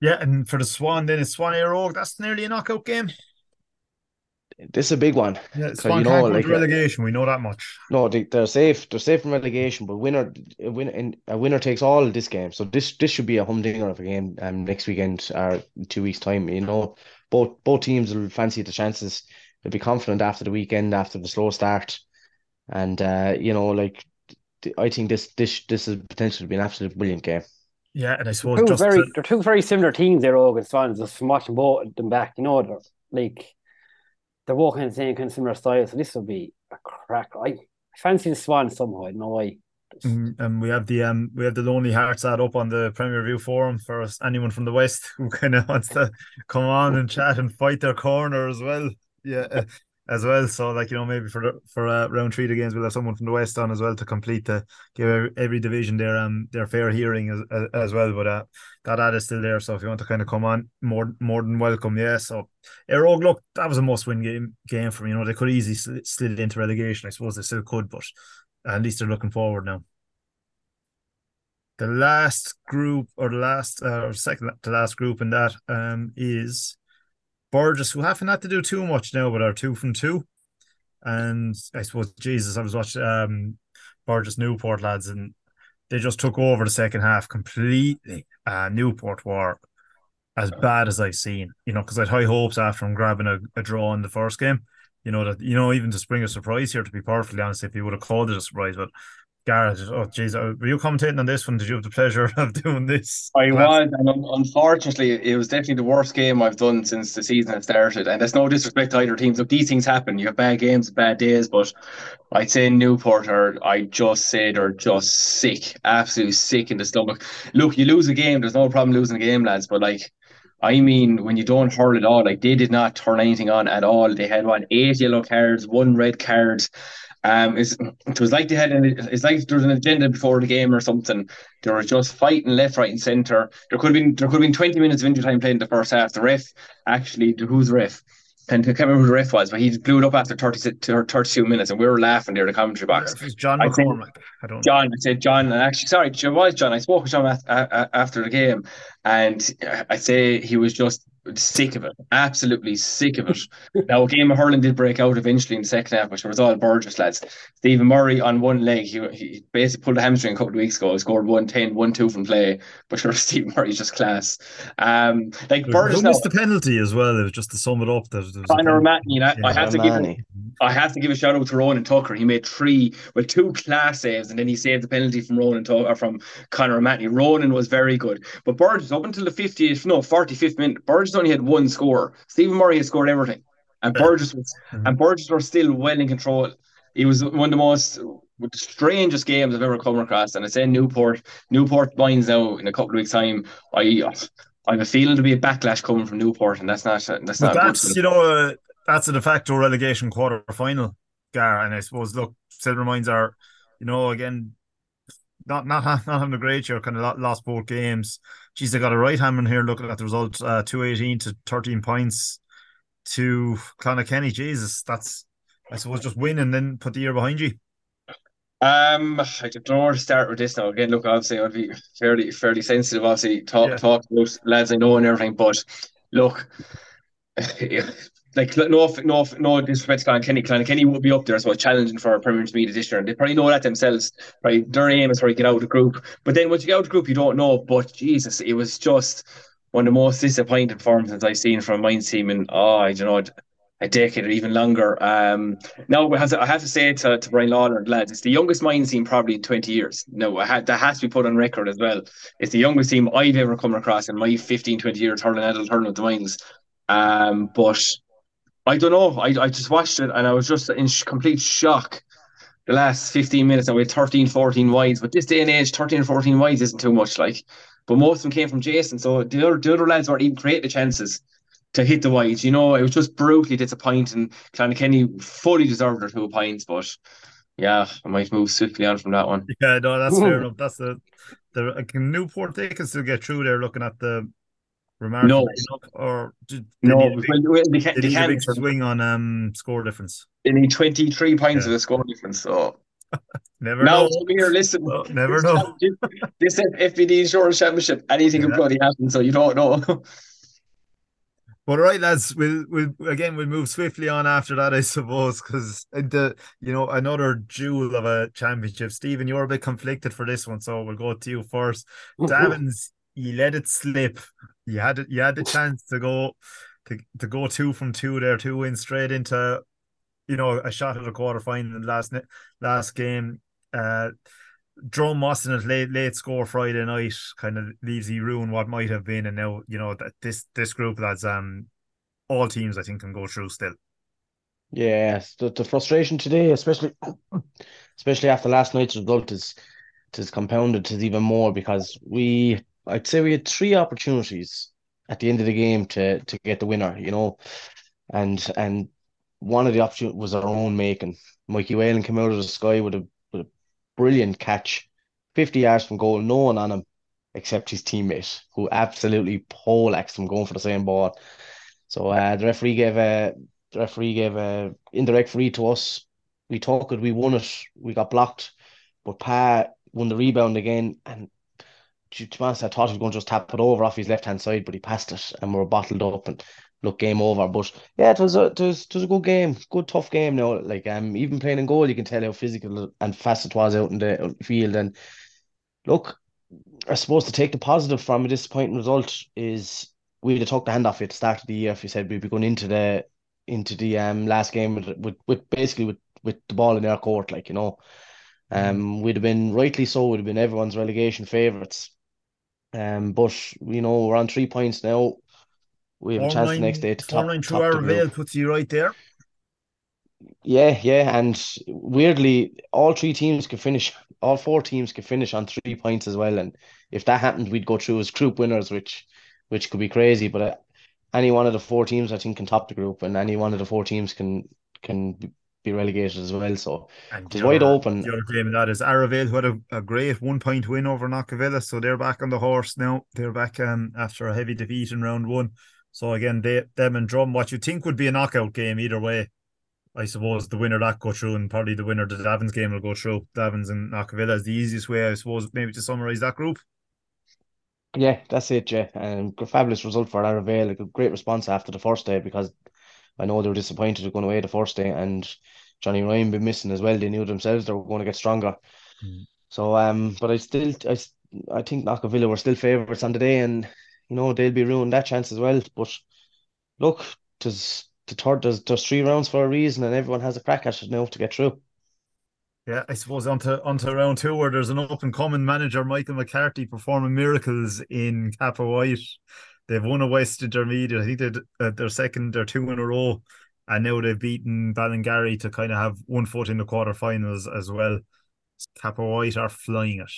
S2: Yeah, and for the Swan, then it's Swan Éire Óg. That's nearly a knockout game.
S4: This is a big one.
S2: Yeah, Swan
S4: you
S2: can't
S4: know, like
S2: relegation. We know that much.
S4: no, they, they're safe. They're safe from relegation, but winner, a win, and a winner takes all this game. So this this should be a humdinger of a game um, next weekend or two weeks time. You know, both both teams will fancy the chances. They'll be confident after the weekend, after the slow start, and uh, you know, like I think this this this is potentially be an absolute brilliant game.
S2: Yeah, and I suppose
S3: Two
S2: just
S3: very,
S2: to-
S3: they're two very similar teams there, Og and Swans, just from watching both of them back, you know, they're like they're walking in the same kind of similar style. So this will be a crack. I, I fancy the Swans somehow. I don't know why.
S2: And we have the um we have the Lonely Hearts ad up on the Premier View forum for us, anyone from the West who kind of wants to come on and chat and fight their corner as well. Yeah, as well. So like you know maybe for for uh, round three of the games we'll have someone from the West on as well to complete the give every, division their um their fair hearing as as, as well. But uh that ad is still there. So if you want to kind of come on, more more than welcome. Yeah. So Éire Óg, look, that was a must win game game for me. You know they could easily sl- slid into relegation. I suppose they still could, but at least they're looking forward now. The last group or the last uh, or second to last group in that um is Burgess, who haven't had to do too much now, but are two from two. And I suppose Jesus, I was watching um Burgess Newport lads, and they just took over the second half completely. Uh Newport were as bad as I've seen, you know, because I had high hopes after him grabbing a, a draw in the first game. You know, that you know, even to spring a surprise here, to be perfectly honest, if he would have called it a surprise, but Garrett, oh jeez, uh, were you commentating on this one? Did you have the pleasure of doing this?
S5: I was, and unfortunately, it was definitely the worst game I've done since the season had started. And there's no disrespect to either teams. Look, these things happen. You have bad games, bad days, but I'd say Newport are, I just say they're just sick, absolutely sick in the stomach. Look, you lose a game, there's no problem losing a game, lads, but like, I mean, when you don't hurl at all, like they did not turn anything on at all. They had one eight yellow cards, one red card. Um, it's, it was like they had an, it's like there was an agenda before the game or something. They were just fighting left, right, and centre. There could have been there could have been twenty minutes of injury time played in the first half. The ref actually, who's the ref? And I can't remember who the ref was, but he blew it up after 30, 32 minutes, and we were laughing there in the commentary box.
S2: It was John
S5: I think-
S2: McCormack. I don't know.
S5: John, I said John, and actually, sorry, it was John. I spoke with John af- a- a- after the game, and I say he was just sick of it, absolutely sick of it. now, a game of hurling did break out eventually in the second half, which was all Burgess lads. Stephen Murray on one leg, he, he basically pulled a hamstring a couple of weeks ago. He scored 110, 1 2 from play, but sure, Stephen Murray's just class. Um, like Burgess
S2: Who
S5: now,
S2: missed the penalty as well? It was just to sum it up. There, there was a
S5: Conor
S2: penalty.
S5: O'Mahony, and I, I
S2: Yeah,
S5: have to give him, I have to give a shout out to Ronan Tucker. He made three, well, two class saves, and then he saved the penalty from Ronan Tucker, from Conor O'Mahony. Ronan was very good, but Burgess up until the 50th, no, 45th minute, Burgess only had one score. Stephen Murray had scored everything, and Burgess was,
S2: Mhm.
S5: and Burgess were still well in control. It was one of the most with the strangest games I've ever come across, and I say Newport, Newport mines now in a couple of weeks' time. I, I have a feeling to be a backlash coming from Newport, and that's not that's
S2: But
S5: not
S2: that's you know uh, that's a de facto relegation quarter final, Gar. And I suppose look, Silvermines are, you know, again, not not not having a great year. Kind of lost both games. Geez, they got a right hammering here. Looking at the result, uh, two eighteen to thirteen points to Clonakenny. Jesus, that's I suppose just win and then put the year behind you.
S5: Um, I don't know where to start with this now. Again, look, obviously, I'd be fairly, fairly sensitive. Obviously, talk,
S2: Yeah.
S5: talk about lads I know and everything. But look, like no, no, no disrespect to Clonakenny. Kenny would be up there, so challenging for a Premier Intermediate this year, and they probably know that themselves. Right, their aim is to get out of the group. But then once you get out of the group, you don't know. But Jesus, it was just one of the most disappointing performances I've seen from Mines team in oh, I don't know. A decade or even longer. Um, now I have to, I have to say to, to Brian Lawler and lads, it's the youngest Mines team probably in 20 years. No, that has to be put on record as well. It's the youngest team I've ever come across in my 15, 20 years hurling adult hurling with the Mines. Um, but I don't know. I, I just watched it and I was just in sh- complete shock the last 15 minutes and we had 13, 14 wides. But this day and age, 13 or 14 wides isn't too much. Like, but most of them came from Jason. So the other, the other lads weren't even creating the chances to hit the wides. You know, it was just brutally disappointing. Clonakenny fully deserved their two points, but yeah, I might move swiftly on from that one.
S2: Yeah, no, that's fair enough. That's the the can Newport they can still get through there looking at the remarkable
S5: No.
S2: enough, or did they
S5: No,
S2: need a big,
S5: well, well, they, can,
S2: they
S5: they,
S2: need a
S5: can,
S2: big swing on um score difference.
S5: they need 23 points
S2: Yeah.
S5: of the score difference. So
S2: never
S5: now,
S2: know.
S5: over here, listen.
S2: Oh, never
S5: this
S2: know.
S5: championship- This FBD Insurance Championship, anything can
S2: Yeah.
S5: bloody happen, so you don't know.
S2: But right, lads, we'll we'll again we'll move swiftly on after that, I suppose, because the you know another jewel of a championship. Stephen, you're a bit conflicted for this one, so we'll go to you first. Davins, you let it slip. You had it. You had the chance to go to to go two from two there, two wins straight into you know a shot at the quarter final in the last last game. Uh, Drum Mossin at late late score Friday night kind of leaves you ruin what might have been, and now you know that this this group that's um all teams I think can go through still.
S4: Yes, the, the frustration today, especially especially after last night's result, is is compounded to even more because we I'd say we had three opportunities at the end of the game to to get the winner, you know, and and one of the opportunities was our own making. Mikey Whalen came out of the sky with a with a brilliant catch, 50 yards from goal, no one on him except his teammate, who absolutely poleaxed him going for the same ball. So uh, the referee gave a the referee gave a indirect free to us. We talked, it, we won it, we got blocked, but Pa won the rebound again. And to be honest, I thought he was going to just tap it over off his left hand side, but he passed it, and we were bottled up and look game over. But yeah, it was a it was, it was a good game, good tough game. Now, like um, even playing in goal, you can tell how physical and fast it was out in the field. And look, I suppose to take the positive from a disappointing result is we'd have took the hand off at the start of the year if you said we'd be going into the into the um last game with with, with basically with, with the ball in our court, like you know. Um we'd have been rightly so, we'd have been everyone's relegation favourites. Um but you know, we're on three points now. We have a chance the next day to
S2: four
S4: top,
S2: nine
S4: top the
S2: veil puts you right there.
S4: Yeah, yeah, and weirdly, all three teams could finish, all four teams could finish on three points as well. And if that happened, we'd go through as group winners, which which could be crazy. But uh, any one of the four teams, I think, can top the group, and any one of the four teams can can be- relegated as well. So
S2: And
S4: it wide open.
S2: The other game of that is Arravale, who had a, a great one point win over Knockavilla. So they're back on the horse now. They're back um, after a heavy defeat in round one. So again, they them and Drum, what you think would be a knockout game either way. I suppose the winner that go through, and probably the winner of the Davins game will go through. Davins and Knockavilla is the easiest way, I suppose, maybe to summarize that group.
S4: Yeah, that's it, yeah. Um, fabulous result for Arravale. Like a great response after the first day because I know they were disappointed to go away the first day and Johnny Ryan been missing as well. They knew themselves they were going to get stronger.
S2: Mm.
S4: So um, but I still I I think Knockavilla were still favourites on the day and you know they'll be ruining that chance as well. But look, there's the third there's there's three rounds for a reason and everyone has a crack at it now to get through.
S2: Yeah, I suppose onto onto round two where there's an up and coming manager, Michael McCarthy, performing miracles in Cappawhite. They've won a West Intermediate. I think they're uh, their second or two in a row, and now they've beaten Ballingarry to kind of have one foot in the quarterfinals as well. Cappawhite are flying it.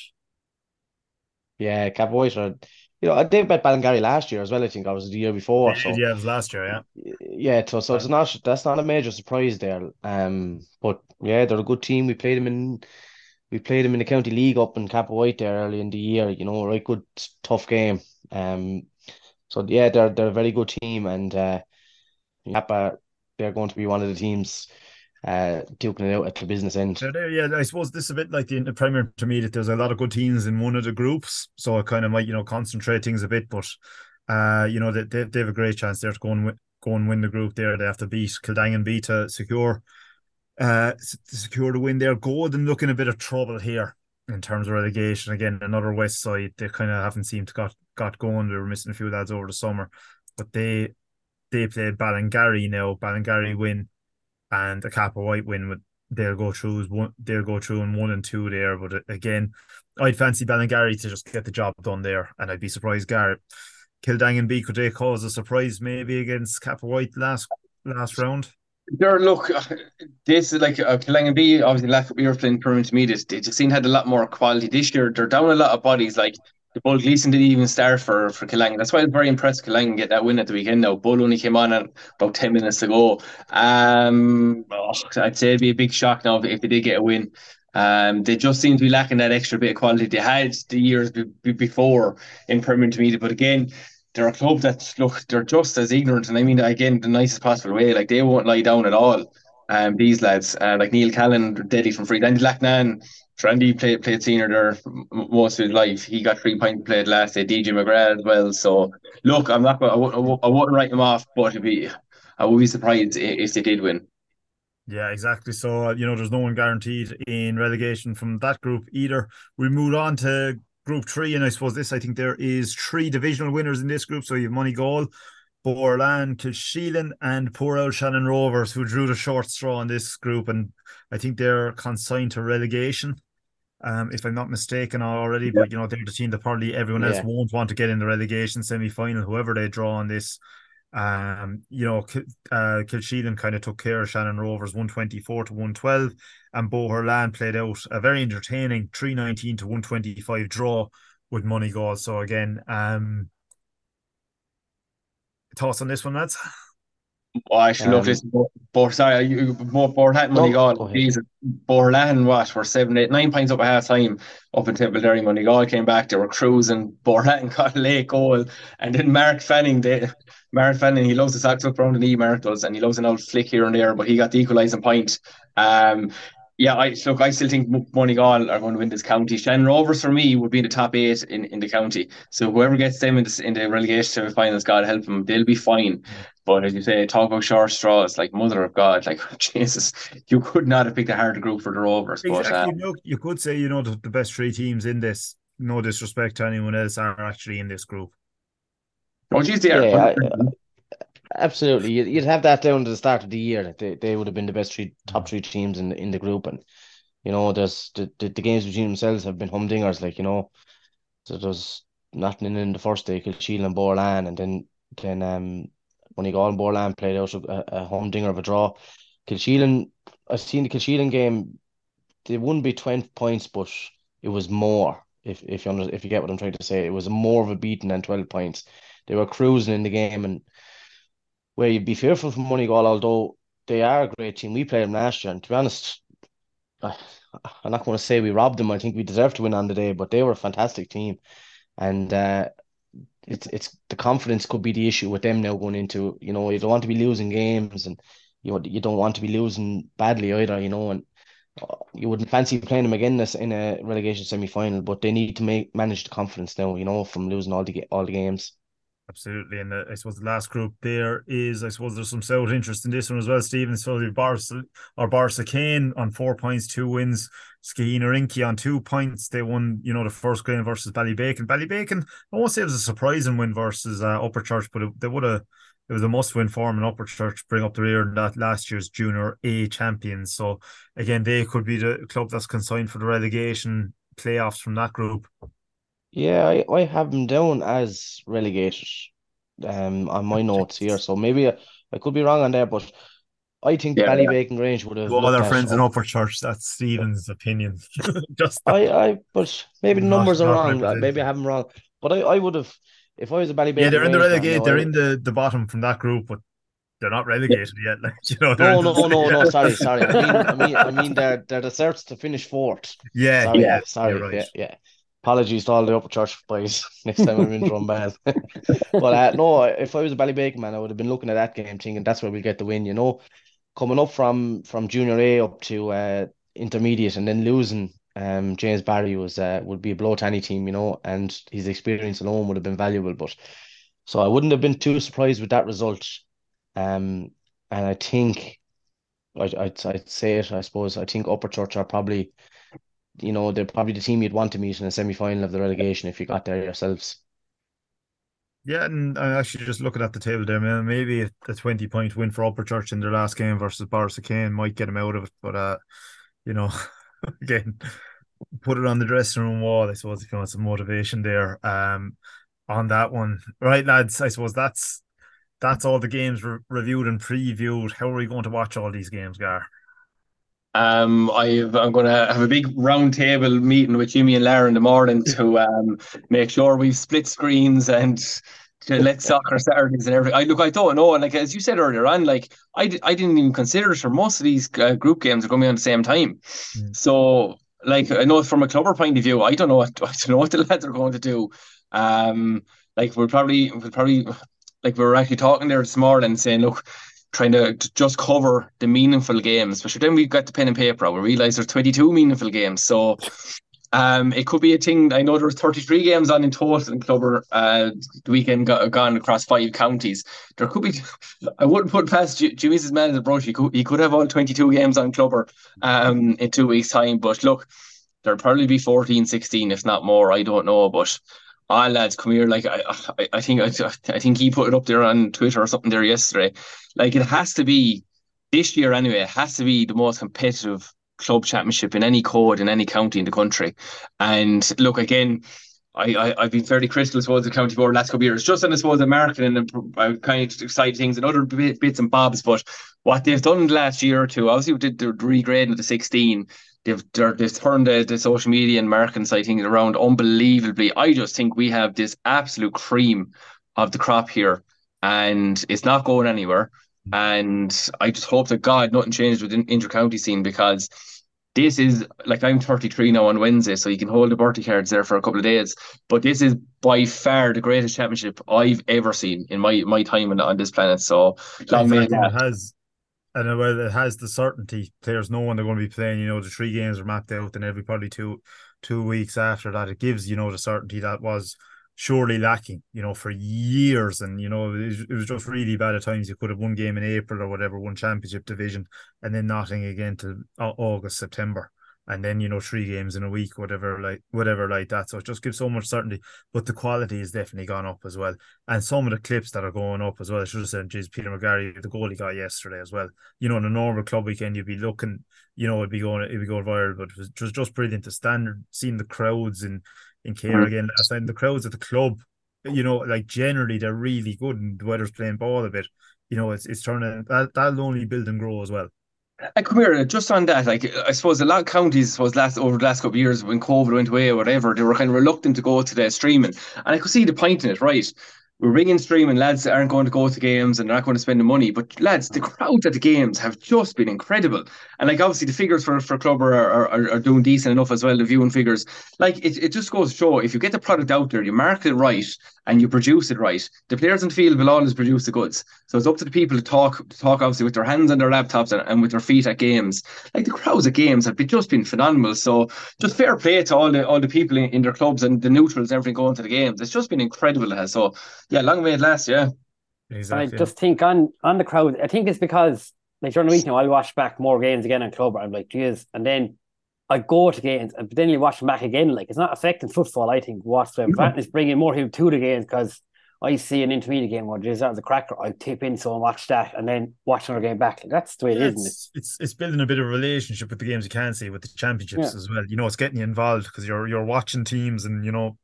S4: Yeah, Cappawhite are you know they bet Ballingarry last year as well. I think I was the year before. So
S2: yeah, it was last year. Yeah,
S4: Yeah, so so it's not that's not a major surprise there. Um, but yeah, they're a good team. We played them in we played them in the county league up in Cappawhite there early in the year. You know, right good tough game. Um, so yeah, they're they're a very good team, and uh, they're going to be one of the teams uh duking it out at the business end.
S2: They're there, yeah. I suppose this is a bit like the, the Premier Intermediate. There's a lot of good teams in one of the groups, so it kind of might you know concentrate things a bit. But uh, you know they they, they have a great chance there to go and win, go and win the group. There they have to beat Kiladangan B to secure uh to secure the win. There, Gordon looking a bit of trouble here in terms of relegation. Again, another West side. They kind of haven't seemed to got got going. They were missing a few lads over the summer, but they they played Ballingarry now. Ballingarry win and a Cappawhite win with they'll go through one they'll go through in one and two there. But again, I'd fancy Ballingarry to just get the job done there, and I'd be surprised Garrett Kiladangan B could they cause a surprise maybe against Cappawhite last last round.
S5: There, look, this is like uh, Kiladangan B. Obviously, couple of years playing Premier Intermediate, they just seem had a lot more quality this year. They're down a lot of bodies. Like Bull Gleason didn't even start for for Kiladangan. That's why I was very impressed. Kiladangan get that win at the weekend. Now Bull only came on about ten minutes ago. Um, oh, I'd say it'd be a big shock now if, if they did get a win. Um, they just seem to be lacking that extra bit of quality they had the years be, be- before in Premier Intermediate. But again, they're a club that look they're just as ignorant, and I mean again the nicest possible way. Like they won't lie down at all. Um, these lads, uh, like Neil Callan, deadly from free. Andy Lachlan, Randy played played senior there most of his life. He got three points played last day. DJ McGrath as well. So look, I'm not. I wouldn't, I wouldn't write them off, but it'd be, I would be surprised if they did win.
S2: Yeah, exactly. So you know, there's no one guaranteed in relegation from that group either. We move on to Group Three, and I suppose this. I think there is three divisional winners in this group. So you have Moneygall, Boherlahan, Kilsheelan, and poor old Shannon Rovers, who drew the short straw in this group, and I think they're consigned to relegation um, if I'm not mistaken already. Yeah. But you know, they're the team that probably everyone else yeah. won't want to get in the relegation semi final, whoever they draw on this. Um, you know, uh, Kilsheelan kind of took care of Shannon Rovers 124 to 112, and Boherlahan played out a very entertaining 319 to 125 draw with Moneygall. So again, um, thoughts on this one, lads?
S5: Oh, I should um, love this. But sorry, you more Boherlahan money no, gone. Jesus, Boherlahan what were seven, eight, nine points up at half time up in Temple Money gone came back. They were cruising. Boherlahan got a late goal, and then Mark Fanning, they, Mark Fanning, he loves the socks up around the knee, Mark does, and he loves an old flick here and there. But he got the equalising point. Um, yeah, I look. I still think Moneygall are going to win this county. Shannon Rovers for me would be in the top eight in, in the county. So whoever gets them in the, in the relegation semi-finals, God help them, they'll be fine. But as you say, talk about short straws, like mother of God, like Jesus, you could not have picked a harder group for the Rovers.
S2: Exactly.
S5: But, uh,
S2: you, know, you could say you know the, the best three teams in this. No disrespect to anyone else, are actually in this group.
S5: Oh, geez, they are. Yeah,
S4: Absolutely, you'd have that down to the start of the year. They they would have been the best three top three teams in in the group, and you know, there's the, the, the games between themselves have been humdingers. Like you know, so there's nothing in the first day. Kilsheelan and Boherlahan, and then then um when he got on Boherlahan played out a, a humdinger of a draw. Kilsheelan, I've seen the Kilsheelan game. They wouldn't be twenty points, but it was more. If if you under, if you get what I'm trying to say, it was more of a beating than twelve points. They were cruising in the game and where you'd be fearful from Moneygall, although they are a great team. We played them last year, and to be honest, I, am not going to say we robbed them. I think we deserved to win on the day, but they were a fantastic team, and uh, it's it's the confidence could be the issue with them now going into. You know, you don't want to be losing games, and you you don't want to be losing badly either. You know, and uh, you wouldn't fancy playing them again this in a relegation semi final, but they need to make manage the confidence now. You know, from losing all the all the games.
S2: Absolutely, and uh, I suppose the last group there is, I suppose there's some South interest in this one as well, Stephen. So the Barca or Borrisokane on four points, two wins. Skeheenarinky on two points. They won, you know, the first game versus Ballybacon. Ballybacon, I won't say it was a surprising win versus uh, Upperchurch, but it, they would have. It was a must-win for them in Upperchurch, bring up the rear in that last year's Junior A champions. So again, they could be the club that's consigned for the relegation playoffs from that group.
S4: Yeah, I, I have them down as relegated um on my notes here. So maybe I, I could be wrong on there, but I think yeah, Ballybacon Grange would have.
S2: Well, other friends in Upperchurch, that's Stephen's opinion.
S4: Just I, I, but maybe the numbers are wrong. Maybe I have them wrong. But I, I would have, if I was a Ballybacon.
S2: Yeah, they're in the relegate. They're in the, the bottom from that group, but they're not relegated yeah. yet. Like you know.
S4: No, no, no, no, no. Sorry, sorry. I mean, I mean, I mean, they're they're the certs to finish fourth.
S2: Yeah,
S4: sorry,
S2: yeah.
S4: Sorry, right. yeah, yeah apologies to all the Upperchurch boys next time I'm in Drombane. but uh, no, if I was a Ballybacon man, I would have been looking at that game thinking that's where we get the win. You know, coming up from from junior A up to uh, intermediate and then losing um James Barry was uh, would be a blow to any team. You know, and his experience alone would have been valuable. But so I wouldn't have been too surprised with that result. Um, and I think I'd, I'd, I'd say it. I suppose I think Upperchurch are probably you know, they're probably the team you'd want to meet in a semi final of the relegation if you got there yourselves.
S2: Yeah, and I'm actually just looking at the table there, man. Maybe a 20 point win for Upperchurch in their last game versus Borrisokane might get them out of it. But, uh, you know, again, put it on the dressing room wall, I suppose, if you want some motivation there um, on that one. Right, lads, I suppose that's that's all the games re- reviewed and previewed. How are we going to watch all these games, Gar?
S5: Um, i am going to have a big round table meeting with Jimmy and Lara in the morning to um, make sure we've split screens and to let soccer Saturdays and everything. I look, I don't know, and like as you said earlier on, like I, d- I didn't even consider it for most of these uh, group games are going to be on the same time. Mm. So, like I know from a clubber point of view, I don't know what I don't know what the lads are going to do. Um, like we're probably we'll probably like we were actually talking there this morning saying, look, trying to, to just cover the meaningful games. But then we've got the pen and paper. We realise there's 22 meaningful games, so um, it could be a thing. I know there's 33 games on in total in Clubber uh, the weekend got, gone across five counties. There could be, I wouldn't put past Jimmy's as man as a brush. He could, he could have all 22 games on Clubber um, in two weeks' time. But look, there'll probably be 14, 16, if not more. I don't know. But ah, lads, come here. Like, I, I, I think, I, I think he put it up there on Twitter or something there yesterday. Like, it has to be this year anyway, it has to be the most competitive club championship in any code in any county in the country. And look, again, I, I have been fairly critical towards the county board last couple of years, just on I suppose the marketing and uh, kind of exciting things and other bits and bobs. But what they've done the last year or two, obviously, we did the regrading of the sixteen. They've they've turned the, the social media and marketing side things around unbelievably. I just think we have this absolute cream of the crop here, and it's not going anywhere. And I just hope that God nothing changed with the inter-county scene because this is like I'm 33 now on Wednesday, so you can hold the birthday cards there for a couple of days. But this is by far the greatest championship I've ever seen in my my time on, on this planet. So long may
S2: it has and uh, well, it has the certainty players know when they're going to be playing. You know, the three games are mapped out, and every probably two two weeks after that, it gives you know the certainty that was surely lacking, you know, for years. And, you know, it, it, was just really bad at times. You could have one game in April or whatever, one championship division, and then nothing again to uh, August, September. And then, you know, three games in a week, whatever, like whatever like that. So it just gives so much certainty. But the quality has definitely gone up as well. And some of the clips that are going up as well. I should have said, geez, Peter McGarry, the goal he got yesterday as well. You know, in a normal club weekend, you'd be looking, you know, it'd be going it'd be going viral, but it was, was just brilliant to stand seeing the crowds and in Cahir mm. again last night. the crowds at the club, you know, like generally they're really good and the weather's playing ball a bit. You know, it's it's turning that that'll only build and grow as well.
S5: And come here, just on that, like I suppose a lot of counties was last over the last couple of years when COVID went away or whatever, they were kind of reluctant to go to the streaming. And I could see the point in it, right? We're ringing streaming lads aren't going to go to games and they're not going to spend the money. But lads, the crowds at the games have just been incredible. And like obviously the figures for, for Clubber are, are, are doing decent enough as well, the viewing figures. Like it, it just goes to show if you get the product out there, you market it right and you produce it right, the players in the field will always produce the goods. So it's up to the people to talk to talk obviously with their hands on their laptops and, and with their feet at games. Like the crowds at games have been, just been phenomenal. So just fair play to all the all the people in, in their clubs and the neutrals and everything going to the games. It's just been incredible. So yeah, long may it last. Yeah,
S3: exactly. I just think on on the crowd, I think it's because like during the week now, I'll watch back more games again on club. I'm like, geez, and then I go to games, and then you watch them back again. Like it's not affecting football. I think whatsoever. Mm-hmm. It's bringing more people to the games because I see an intermediate game where geez, that was a cracker. I tip in so and watch that, and then watch another game back. That's the way it
S2: yeah,
S3: is, isn't
S2: it? It's it's building a bit of a relationship with the games you can see with the championships yeah. as well. You know, it's getting you involved because you're you're watching teams and you know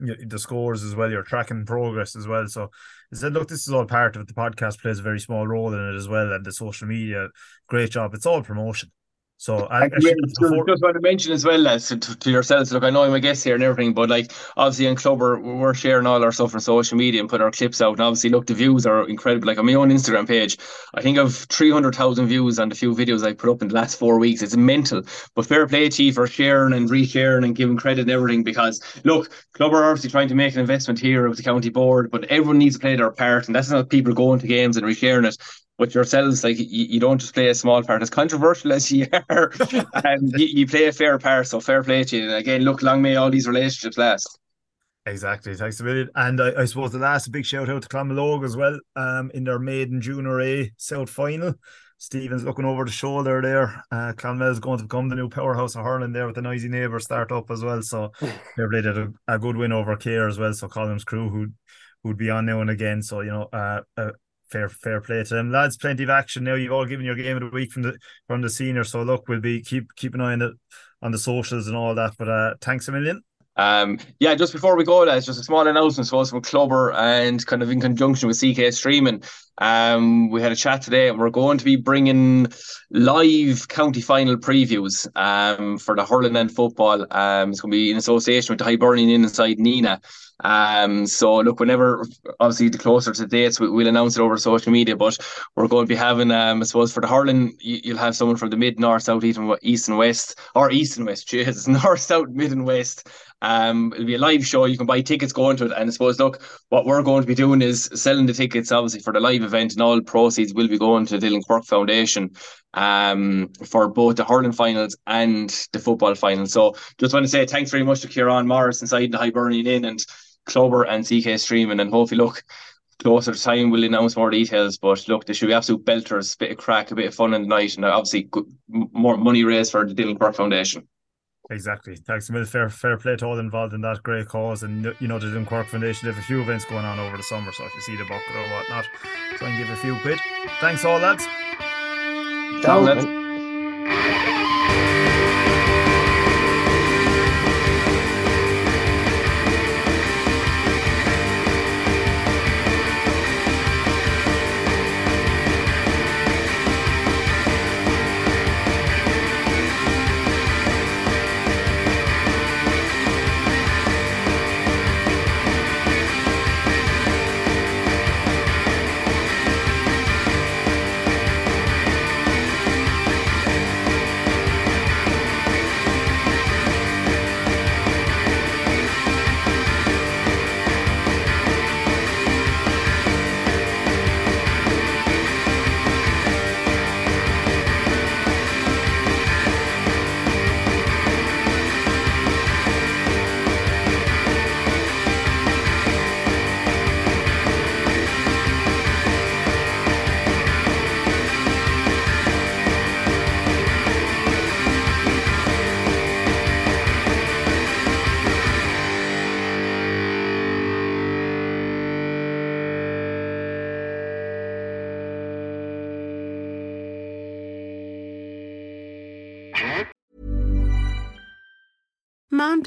S2: the scores as well. You're tracking progress as well. So I said, look, this is all part of it. The podcast plays a very small role in it as well, and the social media, great job. It's all promotion. So I, I
S5: just, before... just want to mention as well as to, to, yourselves. Look, I know I'm a guest here and everything, but like obviously in Clubber, we're sharing all our stuff on social media and put our clips out. And obviously, look, the views are incredible. Like on my own Instagram page, I think I've three hundred thousand views on the few videos I put up in the last four weeks. It's mental. But fair play to you for sharing and resharing and giving credit and everything. Because look, Clubber are obviously trying to make an investment here with the county board, but everyone needs to play their part, and that's not people going to games and resharing it with yourselves, like you, you don't just play a small part, as controversial as you are, and you, you, play a fair part. So fair play to you. And again, look, long may all these relationships last.
S2: Exactly, thanks a million. And I, I suppose the last big shout out to Clonmel Óg as well, um, in their maiden junior A South final. Stephen's looking over the shoulder there. Uh, Clonmel is going to become the new powerhouse of hurling there with the noisy neighbour start up as well. So they played a, a good win over Cahir as well. So Column's crew who would be on now and again. So you know, uh, uh, fair fair play to them, lads. Plenty of action now. You've all given your game of the week from the from the senior. So look, we'll be keep keep an eye on the on the socials and all that. But uh, thanks a million.
S5: Um, yeah, just before we go, lads, just a small announcement, so from Clubber and kind of in conjunction with CK Streaming. Um, we had a chat today, and we're going to be bringing live county final previews um, for the hurling and football. Um, it's going to be in association with the Hibernian inside Nenagh. Um, so look, whenever obviously the closer to dates, we, will announce it over social media. But we're going to be having, um, I suppose, for the hurling, you, will have someone from the mid, north, south, east, and east and west, or east and west. Cheers, north, south, mid, and west. Um, it'll be a live show. You can buy tickets going to it. And I suppose, look, what we're going to be doing is selling the tickets, obviously, for the live event, and all proceeds will be going to the Dylan Quirke Foundation um, for both the hurling finals and the football finals. So just want to say thanks very much to Kieran Morris inside the Hibernian Inn and Clubber and CK Streaming. And hopefully, look, closer time we'll announce more details. But look, there should be absolute belters, bit of crack, a bit of fun in the night, and obviously good, more money raised for the Dylan Quirke Foundation.
S2: Exactly. Thanks a million. Fair, fair play to all involved in that great cause. And, you know, the Dylan Quirke Foundation, they have a few events going on over the summer. So if you see the bucket or whatnot, try and give a few quid. Thanks, all lads.
S5: Ciao, lads.